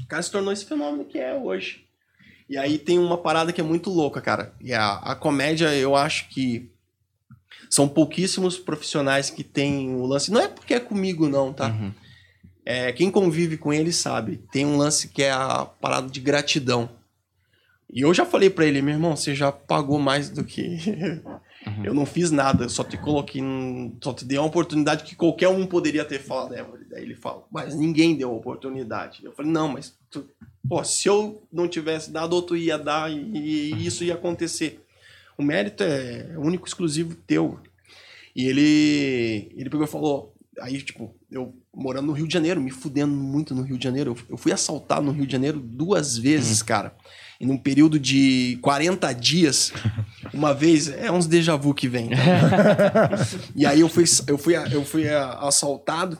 S4: O cara se tornou esse fenômeno que é hoje. E aí tem uma parada que é muito louca, cara. E a, a comédia, eu acho que são pouquíssimos profissionais que têm o lance. Não é porque é comigo, não, tá?
S3: Uhum.
S4: É, quem convive com ele sabe. Tem um lance que é a parada de gratidão. E eu já falei pra ele, meu irmão, você já pagou mais do que. Eu não fiz nada, eu só te coloquei. Só te dei uma oportunidade que qualquer um poderia ter falado. É, daí ele fala, mas ninguém deu a oportunidade. Eu falei, não, mas. Tu... Pô, se eu não tivesse dado, outro ia dar e, e isso ia acontecer. O mérito é único, exclusivo teu. E ele, ele pegou e falou, aí, tipo, eu morando no Rio de Janeiro, me fudendo muito no Rio de Janeiro. Eu, eu fui assaltado no Rio de Janeiro duas vezes, cara. Num período de 40 dias, uma vez, é uns déjà vu que vem. tá? e aí eu fui, eu fui, eu fui assaltado.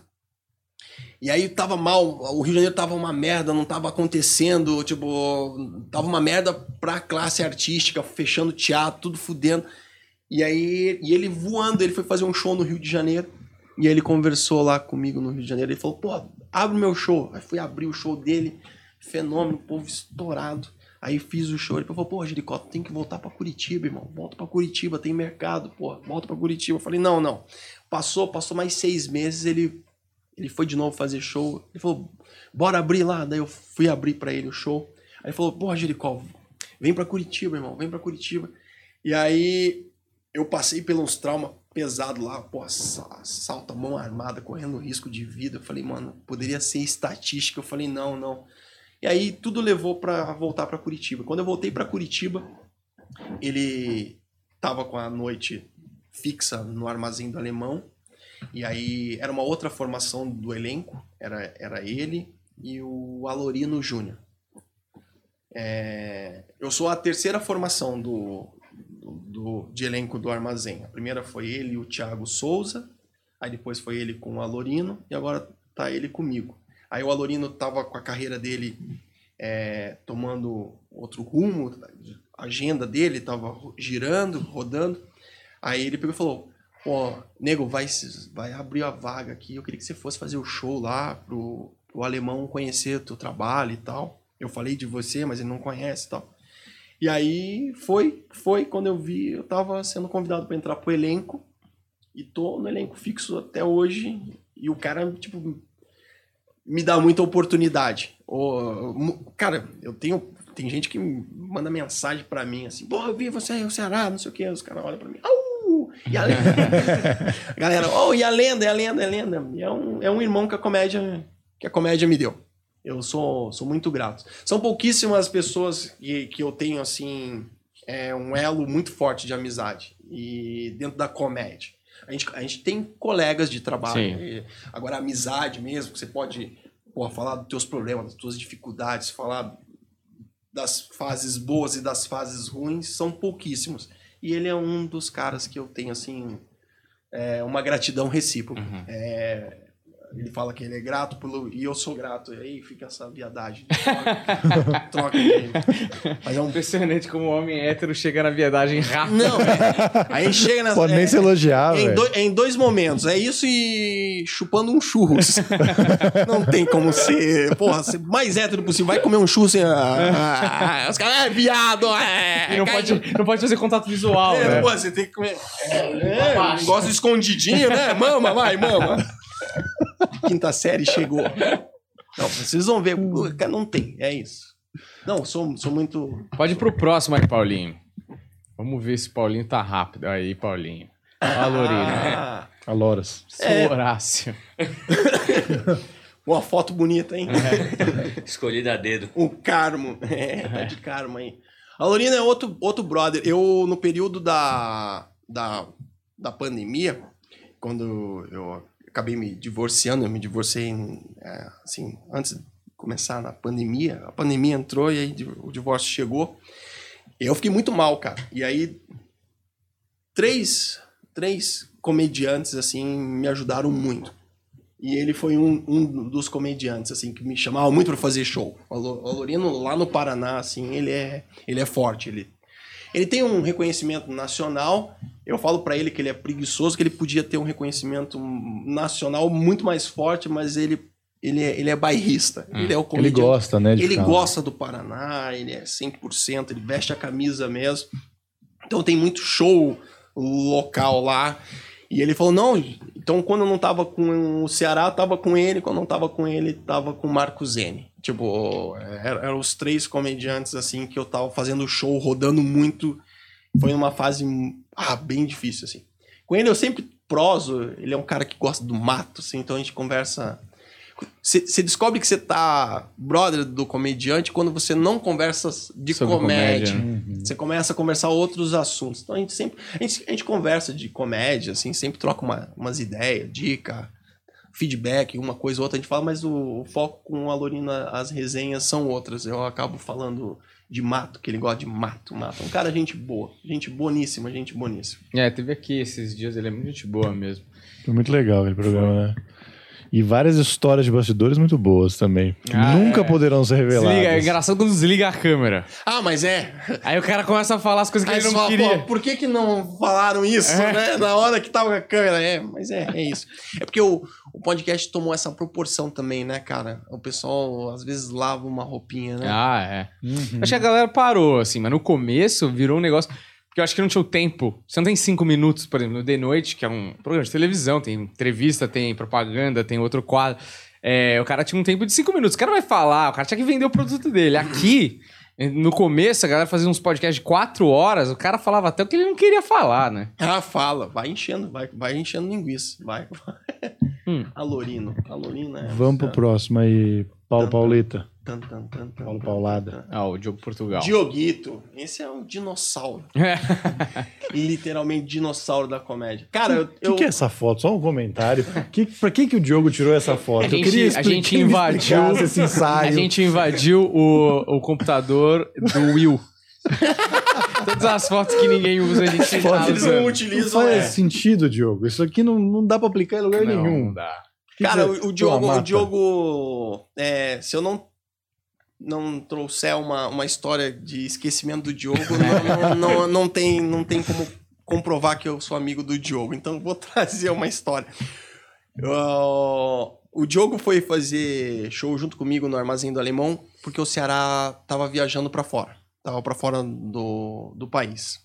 S4: E aí tava mal, o Rio de Janeiro tava uma merda, não tava acontecendo, tipo, tava uma merda pra classe artística, fechando teatro, tudo fudendo. E aí, e ele voando, ele foi fazer um show no Rio de Janeiro. E ele conversou lá comigo no Rio de Janeiro. Ele falou, pô, abre o meu show. Aí fui abrir o show dele. Fenômeno, povo estourado. Aí fiz o show. Ele falou, pô, Jericó, tem que voltar pra Curitiba, irmão. Volta pra Curitiba, tem mercado, pô. Volta pra Curitiba. Eu falei, não, não. Passou, passou mais seis meses, ele, ele foi de novo fazer show. Ele falou, bora abrir lá. Daí eu fui abrir pra ele o show. Aí ele falou, pô, Jericó, vem pra Curitiba, irmão. Vem pra Curitiba. E aí eu passei pelos traumas pesados lá, pô, sa- salta mão armada, correndo risco de vida. Eu falei, mano, poderia ser estatística. Eu falei, não, não. E aí tudo levou pra voltar pra Curitiba. Quando eu voltei pra Curitiba, ele tava com a noite fixa no armazém do alemão. E aí era uma outra formação do elenco, era, era ele e o Alorino Júnior. É, eu sou a terceira formação do, do, do- de elenco do armazém. A primeira foi ele e o Thiago Souza, aí depois foi ele com o Alorino e agora tá ele comigo. Aí o Alorino tava com a carreira dele é, tomando outro rumo, a agenda dele tava girando, rodando. Aí ele pegou e falou: Pô, nego, vai, vai abrir a vaga aqui. Eu queria que você fosse fazer o show lá pro, pro alemão conhecer teu trabalho e tal. Eu falei de você, mas ele não conhece e tal. E aí foi, foi quando eu vi, eu tava sendo convidado para entrar pro elenco. E tô no elenco fixo até hoje. E o cara, tipo, me dá muita oportunidade. Mu- cara, eu tenho. Tem gente que manda mensagem pra mim assim, pô, eu vi você aí, o Ceará, não sei o que. Os caras olham pra mim. Au! E a lenda. Galera, oh, e a lenda, é a lenda, é a lenda. E é um, é um irmão que a comédia. Que a comédia me deu. Eu sou, sou muito grato. São pouquíssimas pessoas que, que eu tenho, assim, é, um elo muito forte de amizade. E dentro da comédia. A gente, a gente tem colegas de trabalho. E agora, amizade mesmo, que você pode pô, falar dos teus problemas, das tuas dificuldades, falar das fases boas e das fases ruins, são pouquíssimos. E ele é um dos caras que eu tenho, assim, é, uma gratidão recíproca.
S3: Uhum.
S4: É, ele fala que ele é grato pelo. E eu sou grato. E aí fica essa viadagem. Troca, troca de- Mas é um.
S3: Impressionante como o homem hétero chega na viadagem rápido.
S4: Não, é, aí chega nessa.
S1: Pode nem
S4: é,
S1: se elogiar,
S4: em,
S1: velho.
S4: dois, em dois momentos. É isso e chupando um churros. não tem como ser. Porra, ser mais hétero possível. Vai comer um churros sem. Ah, ah, os caras, é viado, é.
S3: E não pode,
S4: de-
S3: não pode fazer contato visual,
S4: É,
S3: né?
S4: pô, você tem que comer. É, é, um negócio escondidinho, né? Mama, vai, mama. Quinta série chegou. Não, vocês vão ver. Cara, Não tem, é isso. Não, sou, sou muito.
S3: Pode ir pro próximo aí, Paulinho. Vamos ver se Paulinho tá rápido. Aí, Paulinho. Valorino.
S4: Ah,
S1: Aloras.
S4: É.
S3: Horácio.
S4: uma foto bonita, hein?
S5: Escolhida a dedo.
S4: O Carmo. É, tá de Carmo aí. A Lorina é outro, outro brother. Eu, no período da, da, da pandemia, quando eu acabei me divorciando, eu me divorciei, é, assim, antes de começar na pandemia. A pandemia entrou e aí o divórcio chegou. Eu fiquei muito mal, cara. E aí, três, três comediantes, assim, me ajudaram muito. E ele foi um, um dos comediantes, assim, que me chamava muito para fazer show. O Alo- o Alorino, lá no Paraná, assim, ele é, ele é forte. Ele, ele tem um reconhecimento nacional. Eu falo para ele que ele é preguiçoso, que ele podia ter um reconhecimento nacional muito mais forte, mas ele, ele, é, ele é bairrista. Ele é o
S1: Ele
S4: comediante
S1: gosta, né?
S4: Ele
S1: ficar-
S4: gosta do Paraná, ele é 100%, ele veste a camisa mesmo. Então tem muito show local lá. E ele falou: não, então quando eu não tava com o Ceará, tava com ele, quando não tava com ele, tava com o Marco Zene. Tipo, eram eram os três comediantes assim que eu tava fazendo show, rodando muito. Foi uma fase ah, bem difícil, assim. Com ele eu sempre proso, ele é um cara que gosta do mato, assim, então a gente conversa você descobre que você tá brother do comediante quando você não conversa de
S3: Sobre
S4: comédia.
S3: comédia, né?
S4: Você começa a conversar outros assuntos. Então a gente sempre. A gente, a gente conversa de comédia, assim, sempre troca uma- umas ideias, dica, feedback, uma coisa ou outra. A gente fala, mas o, o foco com a Lorina, as resenhas são outras. Eu acabo falando de mato, que ele gosta de mato, mato. Um cara, gente boa. Gente boníssima, gente boníssima.
S3: É, teve aqui esses dias, ele é muito gente boa mesmo.
S1: Foi muito legal aquele programa, né? E várias histórias de bastidores muito boas também.
S3: Ah,
S1: Nunca
S3: é.
S1: poderão ser reveladas.
S3: Desliga, é engraçado quando desliga a câmera.
S4: Ah, mas é.
S3: Aí o cara começa a falar as coisas que
S4: Aí
S3: ele não
S4: fala,
S3: queria.
S4: "Pô, por que, que não falaram isso,
S3: É.
S4: né? Na hora que tava com a câmera. É, mas é, é isso. É porque o, o podcast tomou essa proporção também, né, cara? O pessoal às vezes lava uma roupinha, né?
S3: Ah, é.
S1: Uhum.
S3: Acho que a galera parou, assim, mas no começo virou um negócio. Porque eu acho que não tinha o tempo. Você não tem cinco minutos, por exemplo, no The Noite, que é um programa de televisão, tem entrevista, tem propaganda, tem outro quadro. É, o cara tinha um tempo de cinco minutos. O cara vai falar, o cara tinha que vender o produto dele. Aqui, no começo, a galera fazia uns podcasts de quatro horas, o cara falava até o que ele não queria falar, né?
S4: Ah, fala. Vai enchendo, vai, vai enchendo linguiça. Vai.
S3: Hum.
S4: A Lorino. A Lorino é.
S1: Vamos pro próximo aí. Paulo Paulita.
S4: Tan, tan, tan, tan,
S1: Paulo Paulada.
S3: Ah, o Diogo Portugal.
S4: Dioguito. Esse é um dinossauro.
S3: É.
S4: Literalmente dinossauro da comédia. Cara, eu.
S1: O que,
S4: eu-
S1: que é essa foto? Só um comentário. Que, pra que, que o Diogo tirou essa foto?
S3: A gente-
S1: eu queria
S3: a
S1: explicar,
S3: gente
S1: ele me
S3: invadiu-
S1: esse ensaio.
S3: A gente invadiu o, o computador do Will. Todas as fotos que ninguém usa, a gente
S1: Fotos
S3: tá
S4: Eles não
S1: Não
S4: utilizam.
S1: faz
S4: é.
S1: sentido, Diogo. Isso aqui não, não dá pra aplicar em lugar
S3: Não,
S1: nenhum.
S3: não dá.
S4: Cara,
S1: dizer,
S4: o, o Diogo, o. Diogo é, se eu não não trouxer uma, uma história de esquecimento do Diogo, não, não, não, não tem, não tem como comprovar que eu sou amigo do Diogo. Então vou trazer uma história. Eu- o Diogo foi fazer show junto comigo no Armazém do Alemão, porque o Ceará tava viajando pra fora. Tava pra fora do, do país.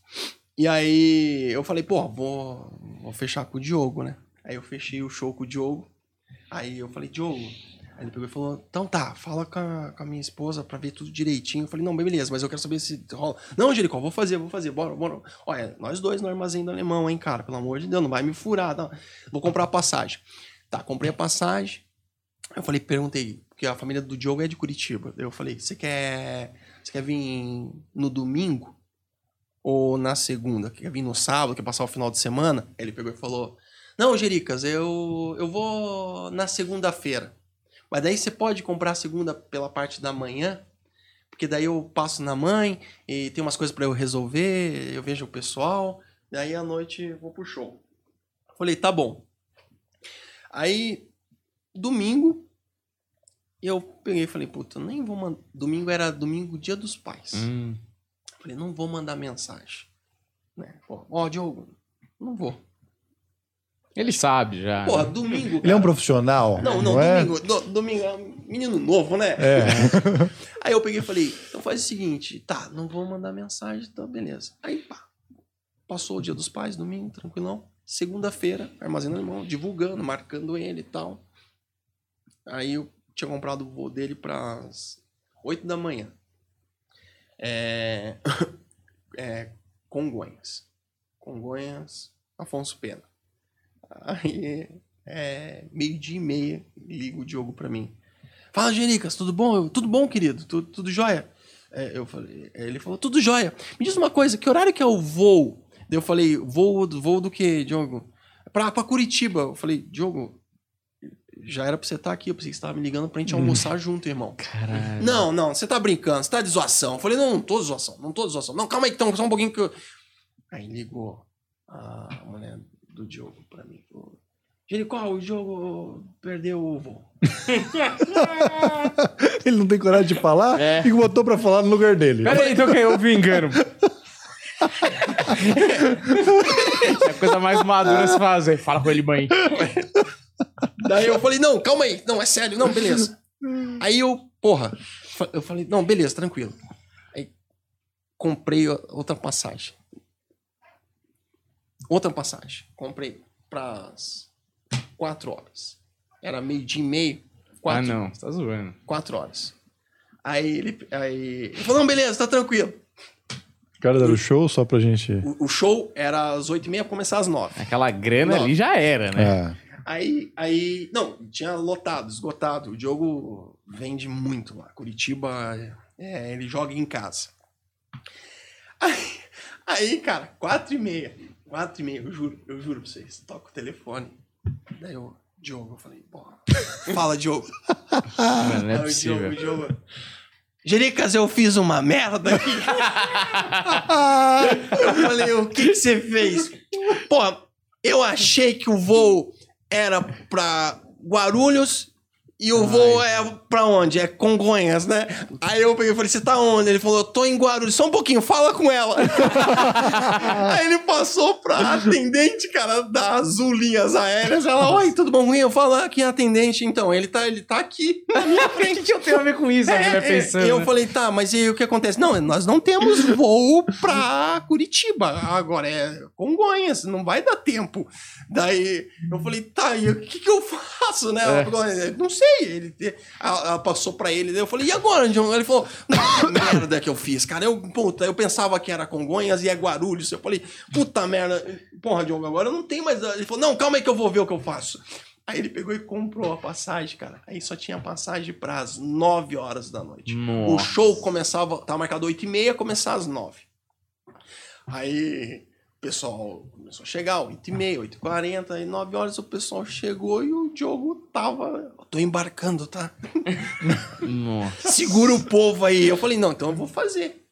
S4: E aí eu falei, pô, vou, vou fechar com o Diogo, né? Aí eu fechei o show com o Diogo. Aí eu falei, Diogo. Aí ele pegou e falou: Então tá, fala com a, com a minha esposa pra ver tudo direitinho. Eu falei: Não, beleza, mas eu quero saber se rola. Não, Jericó, vou fazer, vou fazer, bora, bora. Olha, nós dois no armazém do alemão, hein, cara, pelo amor de Deus, não vai me furar. Não. Vou comprar a passagem. Tá, comprei a passagem. Eu falei: Perguntei, porque a família do Diogo é de Curitiba. Eu falei: Você quer, você quer vir no domingo? Ou na segunda? Quer vir no sábado? Quer passar o final de semana? Aí ele pegou e falou: Não, Jericas, eu, eu vou na segunda-feira. Mas daí você pode comprar a segunda pela parte da manhã, porque daí eu passo na mãe e tem umas coisas pra eu resolver, eu vejo o pessoal, daí à noite vou pro show. Falei, tá bom. Aí, domingo, eu peguei e falei, puta, nem vou mandar. Domingo era domingo, dia dos pais.
S3: Hum.
S4: Falei, não vou mandar mensagem. Né? Ó, Diogo, não vou.
S3: Ele sabe já.
S4: Porra,
S3: né?
S4: domingo.
S1: Ele é um
S4: cara.
S1: profissional.
S4: Não, não,
S1: é?
S4: domingo, do- domingo é um menino novo, né?
S1: É.
S4: Aí eu peguei e falei, então faz o seguinte, tá, não vou mandar mensagem, então beleza. Aí, pá, passou o dia dos pais, domingo, tranquilão. Segunda-feira, armazém alemão, divulgando, marcando ele e tal. Aí eu tinha comprado o voo dele pras 8 da manhã. É... é... Congonhas. Congonhas, Afonso Pena. Aí, é... meio-dia e meia, liga o Diogo pra mim. Fala, Gericas, tudo bom? Eu, tudo bom, querido? Tudo, tudo jóia? É, eu falei, é, ele falou, tudo jóia. Me diz uma coisa, que horário que é o voo? Daí eu falei, voo, voo do quê, Diogo? Pra, pra Curitiba. Eu falei, Diogo, já era pra você estar aqui. Eu pensei que você tava me ligando pra gente almoçar junto, irmão.
S3: Caralho.
S4: Não, não, você tá brincando, você tá de zoação. Eu falei, não, não tô de zoação, não tô de zoação. Não, calma aí, então, só um pouquinho que eu... Aí ligou a mulher do Diogo pra mim. Falou, Jericó, o Diogo perdeu o voo.
S1: Ele não tem coragem de falar
S3: É.
S1: e botou pra falar no lugar dele.
S3: Pera aí, então que eu ouvi engano. É a coisa mais madura se fazer. Fala com ele, mãe.
S4: Daí eu falei, não, calma aí. Não, é sério, não, beleza. Aí eu, porra, eu falei, não, beleza, tranquilo. Aí comprei o- outra passagem. Outra passagem. Comprei pras quatro horas. Era meio dia e meio.
S3: Ah,
S4: Quatro,
S3: não. Você tá zoando.
S4: quatro horas. Aí ele, aí ele falou, não, beleza, tá tranquilo.
S1: O cara deram show só pra gente.
S4: O, o show era às oito e meia, começar às nove.
S3: Aquela grana ali já era, né?
S1: É.
S4: Aí, aí, não, tinha lotado, esgotado. O Diogo vende muito lá. Curitiba, é, ele joga em casa. Aí, aí, cara, quatro e meia, quatro e meia, eu juro, eu juro pra vocês. Toca o telefone. Daí eu, Diogo, eu falei, porra, fala, Diogo.
S3: Mano, não é
S4: Aí o
S3: possível.
S4: Diogo, o Diogo, Jericas, eu fiz uma merda aqui. eu falei, o que, que você fez? Pô, eu achei que o voo era pra Guarulhos e o voo é pra onde? É Congonhas, né? Aí eu peguei e falei, você tá onde? Ele falou, eu tô em Guarulhos. Só um pouquinho, fala com ela. Aí ele passou pra atendente, cara, das Linhas Aéreas. Ela, oi, tudo bom? Eu falo, ah, é atendente? Então, ele tá, ele tá aqui na minha
S3: O que,
S4: frente.
S3: eu tenho a ver com isso? mulher
S4: É,
S3: pensando.
S4: e eu
S3: né?
S4: falei, tá, mas e o que acontece? Não, nós não temos voo pra Curitiba. Agora é Congonhas, não vai dar tempo. Daí eu falei, tá, e o que, que eu faço, né? Ela falou, não sei. Ele, ela, passou pra ele, eu falei, e agora, John? Ele falou, puta merda que eu fiz, cara. Eu, puta, eu pensava que era Congonhas e é Guarulhos. Eu falei, puta merda. Porra, John, agora eu não tenho mais. Ele falou, não, calma aí que eu vou ver o que eu faço. Aí ele pegou e comprou a passagem, cara. Aí só tinha passagem para as 9 horas da noite. O
S3: Nossa.
S4: show começava, tava marcado 8 e meia, começar às 9. Aí o pessoal começou a chegar, 8 e meia, 8 e 40, aí 9 horas o pessoal chegou e o Diogo tava... Tô embarcando, tá?
S3: Nossa.
S4: Segura o povo aí. Eu falei, não, então eu vou fazer.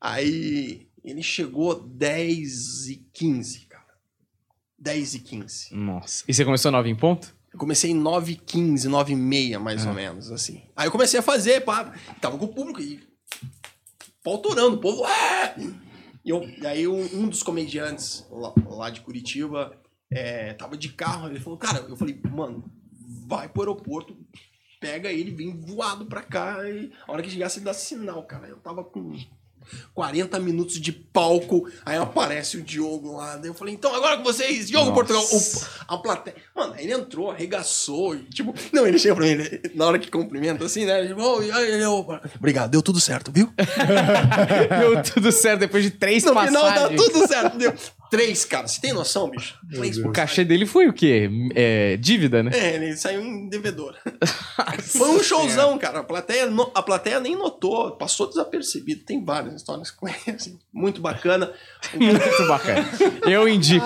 S4: Aí ele chegou 10 e 15, cara. 10 e 15.
S3: Nossa. E você começou nove em ponto?
S4: Eu comecei em 9 e 15, 9 e meia, mais ou menos, assim. Aí eu comecei a fazer, pá. Tava com o público e... Pautorando, o povo... "Ah!" E eu, aí um, um dos comediantes lá, lá de Curitiba é, tava de carro, ele falou, cara, eu falei, mano, vai pro aeroporto, pega ele, vem voado pra cá, e a hora que chegar você dá sinal, cara. Eu tava com 40 minutos de palco, aí aparece o Diogo lá, daí eu falei, então agora com vocês, Diogo
S3: Nossa.
S4: Portugal, o, a plateia. Mano, aí ele entrou, arregaçou, e, tipo, não, ele chega pra mim, ele- na hora que cumprimenta assim, né? Ele, oh, eu, obrigado, deu tudo certo, viu?
S3: Deu tudo certo depois de três
S4: No
S3: passagens.
S4: final dá tudo certo, deu. Três, cara, você tem noção, bicho? Três
S3: O cachê dele foi o quê? É, dívida, né?
S4: É, ele saiu em devedor. Foi um showzão, cara. A plateia, a plateia nem notou, passou desapercebido. Tem várias histórias com ele, assim, muito bacana.
S3: Muito bacana. Eu indico.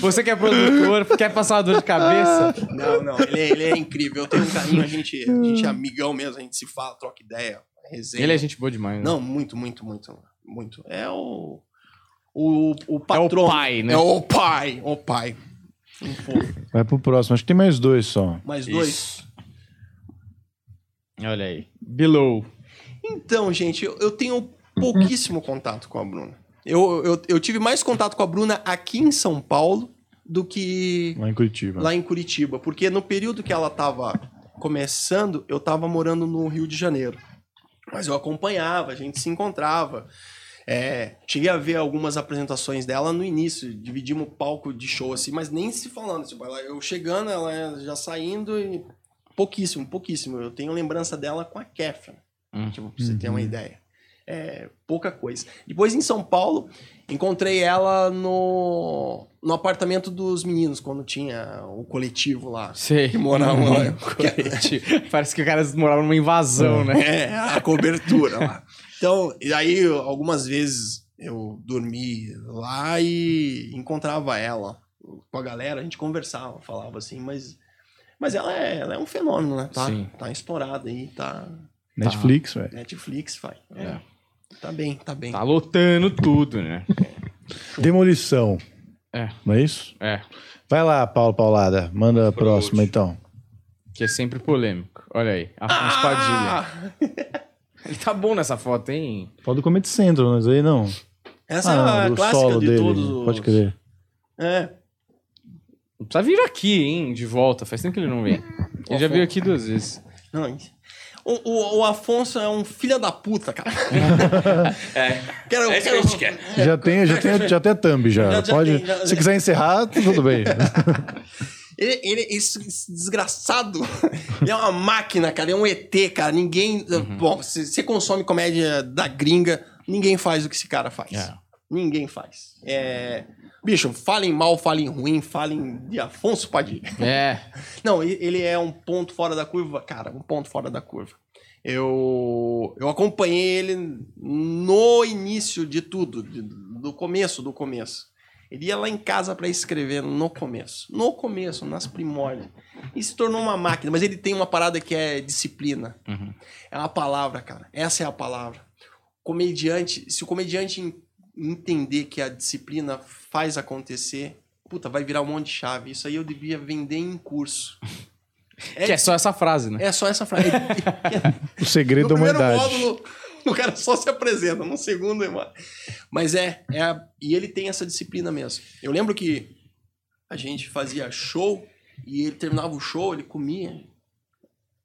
S3: Você que é produtor, quer passar uma dor de cabeça?
S4: Não, não, ele, é- ele é incrível. Eu tenho um carinho, a gente, a gente é amigão mesmo, a gente se fala, troca ideia, resenha.
S3: Ele é gente boa demais, né?
S4: Não, muito, muito, muito, muito. É o. O, o patrão.
S3: pai, né?
S4: É o pai, o pai. Um fofo.
S1: Vai pro próximo. Acho que tem mais dois só.
S4: Mais dois.
S3: Isso. Olha aí. Below.
S4: Então, gente, eu, eu tenho pouquíssimo contato com a Bruna. Eu, eu, eu tive mais contato com a Bruna aqui em São Paulo do que
S1: Lá em Curitiba.
S4: lá em Curitiba. Porque no período que ela tava começando, eu tava morando no Rio de Janeiro. Mas eu acompanhava, a gente se encontrava. É, cheguei a ver algumas apresentações dela no início, dividimos o palco de show assim, mas nem se falando. Tipo, ela- eu chegando, ela já saindo e. Pouquíssimo, pouquíssimo. Eu tenho lembrança dela com a Catherine.
S3: Hum.
S4: Tipo, pra você ter uma ideia. É, pouca coisa. Depois em São Paulo, encontrei ela no, no apartamento dos meninos, quando tinha o coletivo lá.
S3: Sei.
S4: Que moravam lá.
S3: Parece que o cara morava numa invasão, né?
S4: É, a cobertura lá. Então, e aí algumas vezes eu dormi lá e encontrava ela com a galera, a gente conversava, falava assim, mas, mas ela, é, ela é um fenômeno, né? Tá,
S3: Sim.
S4: tá estourada aí, tá.
S1: Netflix, velho.
S4: Netflix, vai. É. Tá bem, tá bem.
S3: Tá lotando tudo, né?
S1: Demolição.
S3: É.
S1: Não é isso?
S3: É.
S1: Vai lá, Paulo Paulada. Manda a próxima,
S5: último.
S1: então.
S3: Que é sempre polêmico. Olha aí. Afonso Padilha. Ele tá bom nessa foto, hein?
S1: Pode do Comedy Central, mas aí não.
S4: Essa
S1: Ah,
S4: é a clássica
S1: solo
S4: de
S1: dele.
S4: todos os.
S1: Pode crer.
S4: É.
S3: Não precisa vir aqui, hein? De volta. Faz tempo que ele não vem. Ele já veio aqui duas vezes.
S4: Não, o, o, o Afonso é um filho da puta, cara.
S5: É.
S4: Quero,
S5: É isso que a
S4: quero-
S5: gente quer.
S1: Já tem, já tem, já tem a thumb já.
S4: Já- já
S1: Pode,
S4: tem, já-
S1: se quiser encerrar, tudo bem.
S4: Ele, ele, esse, esse desgraçado, ele é uma máquina, cara. É um ET, cara. Ninguém.
S3: Uhum.
S4: Bom, você consome comédia da gringa, ninguém faz o que esse cara faz.
S3: É.
S4: Ninguém faz. É, Bicho, falem mal, falem ruim, falem de Afonso Padilha.
S3: É.
S4: Não, ele é um ponto fora da curva, cara, um ponto fora da curva. Eu, eu acompanhei ele no início de tudo, do começo do começo. Ele ia lá em casa para escrever no começo, no começo, nas primórdias. E se tornou uma máquina, mas ele tem uma parada que é disciplina. É uma palavra, cara. Essa é a palavra. Comediante, se o comediante en- entender que a disciplina faz acontecer, puta, vai virar um monte de chave. Isso aí eu devia vender em curso. É,
S3: Que é só essa frase, né?
S4: é só essa frase.
S1: O segredo da humanidade.
S4: módulo, o cara só se apresenta. No segundo, irmão. Mas é, é a- e ele tem essa disciplina mesmo. Eu lembro que a gente fazia show e ele terminava o show, ele comia.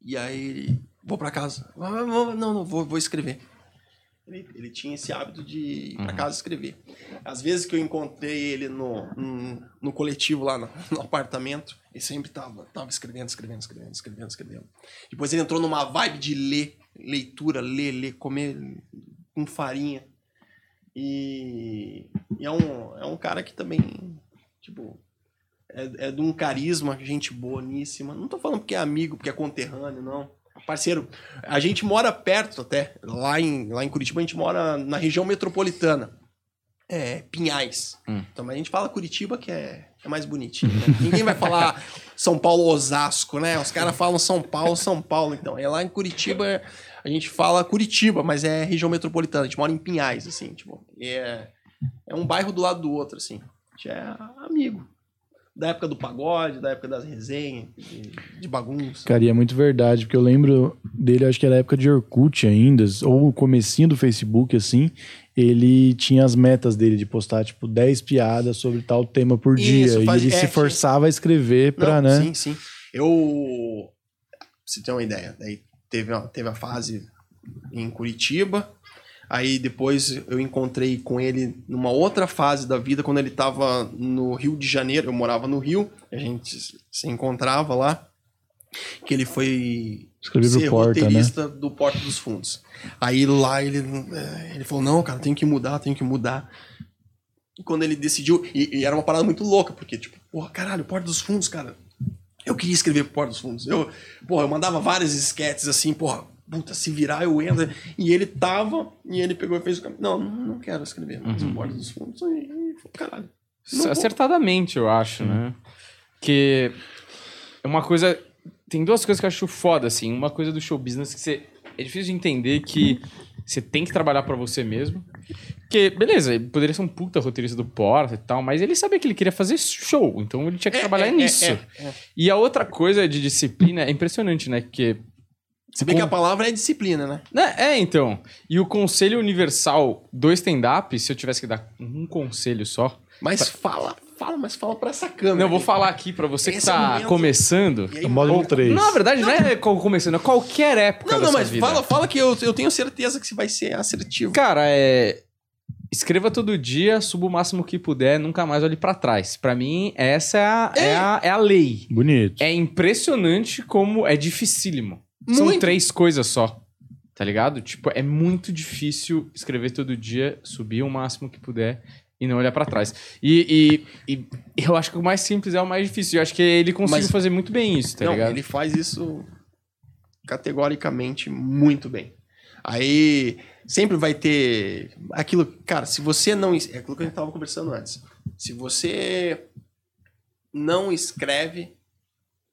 S4: E aí ele, vou pra casa. "Ah, vou- Não, não, vou, vou escrever. Ele, ele tinha esse hábito de ir pra casa escrever. Às vezes que eu encontrei ele no, no, no coletivo lá no, no apartamento, ele sempre tava, tava escrevendo, escrevendo, escrevendo, escrevendo, escrevendo. Depois ele entrou numa vibe de ler, leitura, ler, ler, comer com farinha. E, e é, um, é um cara que também, tipo, é, é de um carisma, gente boníssima. Não tô falando porque é amigo, porque é conterrâneo, não. Parceiro, a gente mora perto até, lá em, lá em Curitiba, a gente mora na região metropolitana. É, Pinhais.
S3: Hum.
S4: Então, mas a gente fala Curitiba, que é, é mais bonitinho. né? Ninguém vai falar São Paulo Osasco, né? Os caras falam São Paulo, São Paulo. Então, é lá em Curitiba, a gente fala Curitiba, mas é região metropolitana. A gente mora em Pinhais, assim, tipo. É, é um bairro do lado do outro, assim. A gente é amigo. Da época do pagode, da época das resenhas, de, de bagunça.
S1: Cara, e é muito verdade, porque eu lembro dele, acho que era época de Orkut ainda, ou o comecinho do Facebook, assim, ele tinha as metas dele de postar, tipo, 10 piadas sobre tal tema por
S4: Isso,
S1: dia,
S4: faz-
S1: e ele
S4: é,
S1: se forçava a escrever pra,
S4: Não,
S1: né?
S4: Sim, sim. Eu. Pra você ter uma ideia, daí teve, a- teve a fase em Curitiba. Aí depois eu encontrei com ele numa outra fase da vida, quando ele tava no Rio de Janeiro. Eu morava no Rio, a gente se encontrava lá. Que ele foi
S1: Escrever pro
S4: ser
S1: Porta, né?
S4: roteirista do Porta dos Fundos. Aí lá ele, eh, ele falou: Não, cara, tem que mudar, tem que mudar. E quando ele decidiu, e, e era uma parada muito louca, porque, tipo, porra, caralho, Porta dos Fundos, cara. Eu queria escrever pro Porta dos Fundos. Eu, porra, eu mandava vários esquetes assim, porra, puta, se virar eu entro. E ele tava, e ele pegou e fez o caminho. Não, não, quero escrever mais o Porta dos Fundos. E, caralho. vou.
S3: Acertadamente, eu acho, né? Que é uma coisa. Tem duas coisas que eu acho foda, assim. Uma coisa do show business que você. É difícil de entender que você tem que trabalhar pra você mesmo. Porque, beleza, ele poderia ser um puta roteirista do Porta e tal, mas ele sabia que ele queria fazer show, então ele tinha que
S4: É,
S3: trabalhar
S4: é,
S3: nisso.
S4: é, é.
S3: E a outra coisa de disciplina é impressionante, né? Porque
S4: Se bem que a palavra é disciplina, né?
S3: né, É, então. E o conselho universal do stand-up, se eu tivesse que dar um conselho só.
S4: Mas fala, fala, mas fala pra essa câmera.
S3: Não, eu vou
S4: aí.
S3: falar aqui pra você que
S4: Esse é o
S3: tá
S4: momento.
S3: começando.
S4: E aí,
S1: O módulo
S3: Ou-
S1: 3.
S3: Não, na verdade, não é começando, é qualquer época
S4: Não,
S3: da
S4: não,
S3: sua
S4: mas
S3: vida.
S4: fala, fala que eu, eu tenho certeza que você vai ser assertivo.
S3: Cara, é. Escreva todo dia, suba o máximo que puder, nunca mais olhe pra trás. Pra mim, essa é a, é. a, é a lei.
S1: Bonito.
S3: É impressionante como é dificílimo. São
S4: Muito.
S3: três coisas só. Tá ligado? Tipo, é muito difícil escrever todo dia, subir o máximo que puder e não olhar pra trás. E, e- e eu acho que o mais simples é o mais difícil. Eu acho que ele conseguiu
S4: Mas-
S3: fazer muito bem isso, tá
S4: não,
S3: ligado?
S4: ele faz isso categoricamente muito bem. Aí sempre vai ter aquilo, cara, se você não, é aquilo que a gente tava conversando antes. Se você não escreve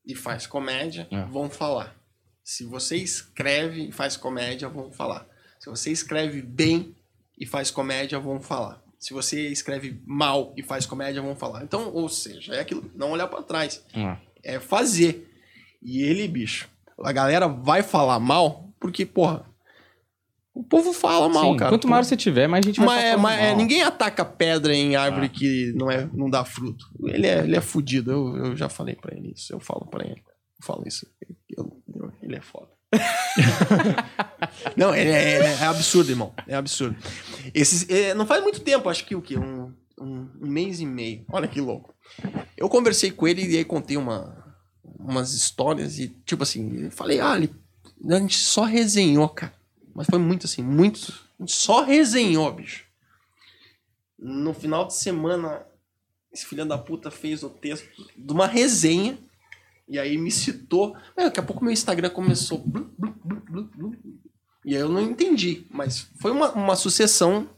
S4: e faz comédia,
S3: É.
S4: vão falar. Se você escreve e faz comédia, vão falar. Se você escreve bem e faz comédia, vão falar. Se você escreve mal e faz comédia, vão falar. Então, ou seja, é aquilo, não olhar pra trás
S3: Ah.
S4: é fazer. E ele, bicho, a galera vai falar mal porque, porra, o povo fala mal,
S3: Sim,
S4: cara.
S3: Quanto mais você tiver, mais a gente vai
S4: Mas, é, mas é, ninguém ataca pedra em árvore
S3: Ah.
S4: que não, é, não dá fruto. Ele é, ele é fudido. Eu, eu já falei pra ele isso. Eu falo pra ele. Eu falo isso. Eu- eu- ele é foda. não, ele é, ele é absurdo, irmão. É absurdo. Esses, é, não faz muito tempo, acho que o quê? Um, um, um mês e meio. Olha que louco. Eu conversei com ele e aí contei uma, umas histórias e, tipo assim, eu falei, ah, ele, a gente só resenhou, cara. Mas foi muito assim, muito. Só resenhou, bicho. No final de semana, esse filho da puta fez o texto de uma resenha. E aí me citou. É, daqui a pouco meu Instagram começou. blu, blu, blu. E aí eu não entendi. Mas foi uma, uma sucessão,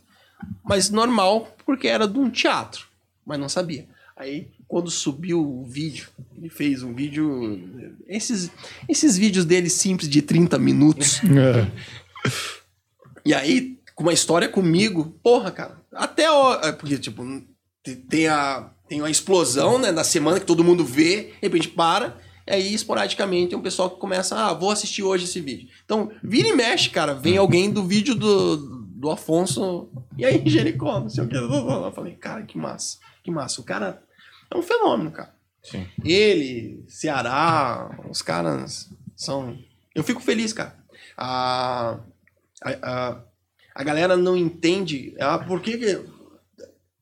S4: mas normal, porque era de um teatro. Mas não sabia. Aí, quando subiu o vídeo, ele fez um vídeo. Esses, esses vídeos dele simples de 30 minutos.
S1: É.
S4: E aí, com uma história comigo, porra, cara. Até. ó, é, Porque, tipo, te- tem a, tem uma explosão, né? Na semana que todo mundo vê, de repente para. E aí, esporadicamente, tem um pessoal que começa, ah, vou assistir hoje esse vídeo. Então, vira e mexe, cara. Vem alguém do vídeo do, do Afonso. E aí, Jericó, não sei o que. Eu falei, cara, que massa. Que massa. O cara é um fenômeno, cara.
S3: Sim.
S4: Ele, Ceará, os caras são. Eu fico feliz, cara. A, a, a, galera não entende. Ah, por que que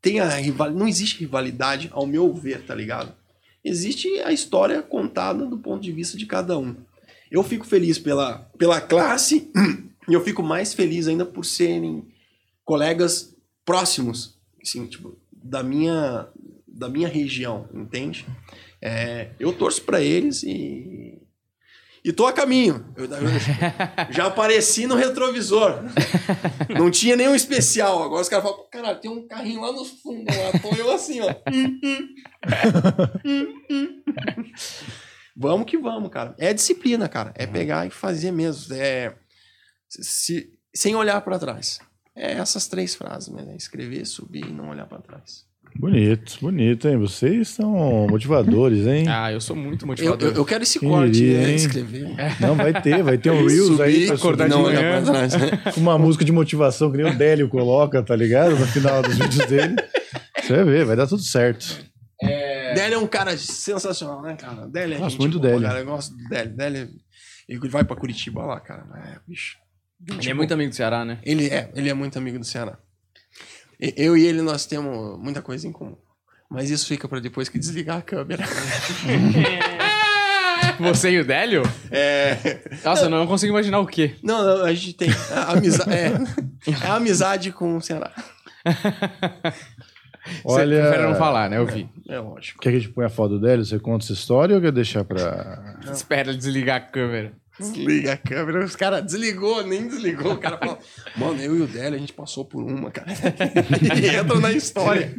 S4: tem a rival... Não existe rivalidade, ao meu ver, tá ligado? Existe a história contada do ponto de vista de cada um. Eu fico feliz pela, pela classe e eu fico mais feliz ainda por serem colegas próximos, assim, tipo, da minha, da minha região, entende? É, eu torço pra eles e. E tô a caminho. Eu, eu já apareci no retrovisor. Não tinha nenhum especial. Agora os caras falam, caralho, tem um carrinho lá no fundo. Lá. Tô eu assim, ó. vamos que vamos, cara. É disciplina, cara. É pegar e fazer mesmo. É, se, sem olhar pra trás. É essas três frases, né? Escrever, subir e não olhar pra trás.
S1: Bonito, bonito, hein? Vocês são motivadores, hein?
S3: Ah, eu sou muito
S4: Eu,
S3: motivador.
S4: eu, eu quero esse
S1: Quem
S4: corte,
S1: diria,
S4: né?
S1: hein?
S4: Escrever.
S1: Não, vai ter, vai ter um Reels aí
S4: Subir,
S1: pra
S3: acordar
S1: subir.
S3: de
S4: não
S3: manhã.
S4: né?
S1: com uma música de motivação que nem o Délio coloca, tá ligado? No final dos vídeos dele. Você vai ver, vai dar tudo certo.
S4: Délio é um cara sensacional, né, cara? Délio é
S1: Gosto
S4: gente
S1: muito
S4: boa,
S1: Délio.
S4: Cara. Eu gosto do Délio. Délio, ele vai pra Curitiba lá, cara. É, bicho.
S3: Ele é muito amigo do Ceará, né?
S4: Ele é, ele é muito amigo do Ceará. Eu e ele, nós temos muita coisa em comum. Mas isso fica pra depois que desligar a câmera.
S3: Você e o Délio?
S4: É...
S3: Nossa, eu não consigo imaginar o quê.
S4: Não, não, a gente tem a amizade, é, é a amizade com o Ceará.
S1: Olha.
S3: Você prefere não falar, né? Eu vi.
S4: É lógico.
S1: Quer que a gente ponha a foto do Délio? Você conta essa história ou quer deixar pra.
S3: Espera ele desligar a câmera.
S4: Desliga a câmera, os caras desligou, nem desligou. O cara falou, mano, eu e o Délio, a gente passou por uma, cara. e entra na história.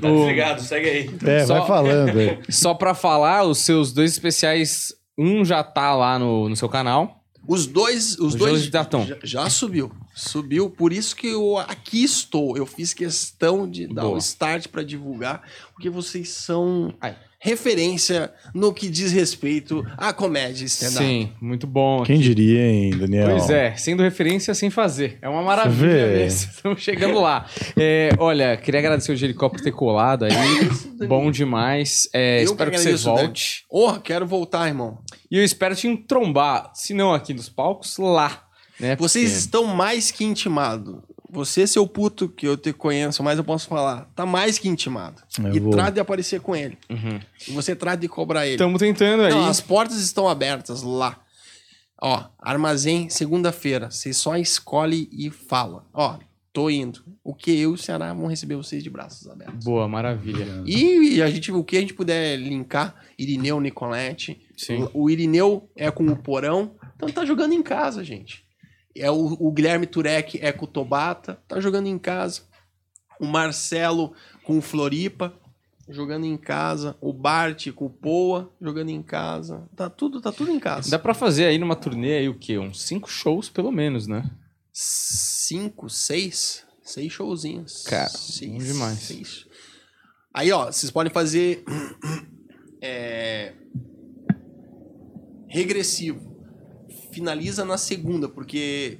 S5: Tá desligado, segue aí.
S1: É,
S3: Só-
S1: vai falando. aí.
S3: Só pra falar, os seus dois especiais, um já tá lá no, no seu canal.
S4: Os dois, os
S3: Os
S4: dois
S3: já
S4: já, subiu. Subiu, por isso que eu aqui estou. Eu fiz questão de dar o
S3: Boa.
S4: start para divulgar, porque vocês são
S3: Ai.
S4: Referência no que diz respeito à comédia stand-up.
S3: Sim, muito bom.
S1: Quem diria, hein, Daniel?
S3: Pois é, sendo referência sem fazer. É uma maravilha. Estamos chegando lá. É, olha, queria agradecer o Jericó por ter colado aí. Bom demais. É,
S4: Eu que
S3: espero que, você
S4: né?
S3: volte.
S4: Porra, quero voltar, irmão.
S3: E eu espero te entrombar, se não aqui nos palcos, lá. Né?
S4: Vocês
S3: Porque-
S4: estão mais que intimados. Você, seu puto, que eu te conheço, mas eu posso falar, tá mais que intimado.
S1: Eu
S4: e
S1: vou.
S4: trata de aparecer com ele.
S3: Uhum.
S4: E você trata de cobrar ele.
S3: Estamos tentando aí.
S4: Não, as portas estão abertas lá. Ó, armazém, segunda-feira. Você só escolhe e fala. Ó, tô indo. O que eu e o Ceará vão receber vocês de braços abertos.
S3: Boa, maravilha.
S4: E a gente, o que a gente puder linkar, Irineu, Nicolete.
S3: Sim.
S4: O, o Irineu é com o Porão, então tá jogando em casa, gente. É o, o Guilherme Turek é com o Tobata, tá jogando em casa. O Marcelo com o Floripa, jogando em casa. O Bart com o Poa, jogando em casa. Tá tudo, tá tudo em casa.
S3: Dá pra fazer aí numa turnê aí o quê? Uns cinco shows pelo menos, né?
S4: Cinco, seis, seis showzinhos.
S3: Cara,
S4: seis,
S3: bom demais.
S4: seis. Aí, ó, vocês podem fazer é, regressivo. Finaliza na segunda, porque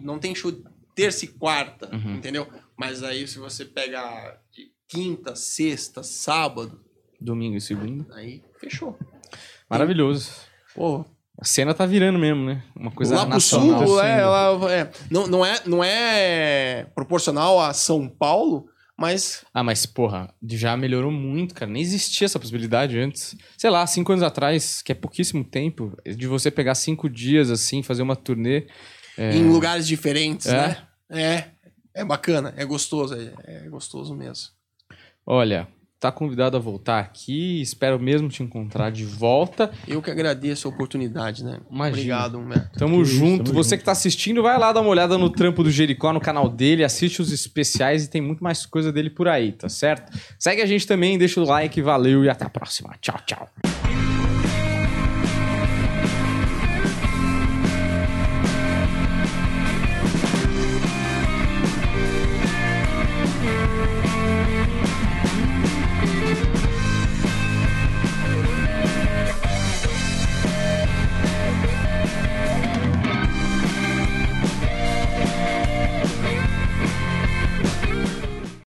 S4: não tem show terça e quarta,
S3: Uhum.
S4: entendeu? Mas aí se você pegar de quinta, sexta, sábado,
S3: Domingo e segunda.
S4: aí fechou.
S3: Maravilhoso.
S4: Pô,
S3: A cena tá virando mesmo, né? Uma coisa
S4: lá pro
S3: nacional.
S4: sul, é, lá- é, não, não é, não é proporcional a São Paulo, mas
S3: Ah, mas porra, já melhorou muito, cara. Nem existia essa possibilidade antes. Sei lá, cinco anos atrás, que é pouquíssimo tempo, de você pegar cinco dias assim, fazer uma turnê.
S4: em lugares diferentes,
S3: É?
S4: né? É, é bacana, é gostoso, é, é gostoso mesmo.
S3: Olha, tá convidado a voltar aqui. Espero mesmo te encontrar de volta.
S4: Eu que agradeço a oportunidade, né?
S3: Imagina.
S4: Obrigado, Humberto.
S3: Tamo
S1: Que isso,
S3: junto.
S1: tamo
S3: Você
S1: junto.
S3: que tá assistindo, vai lá dar uma olhada no trampo do Jericó no canal dele, assiste os especiais e tem muito mais coisa dele por aí, tá certo? Segue a gente também, deixa o like, valeu e até a próxima. Tchau, tchau.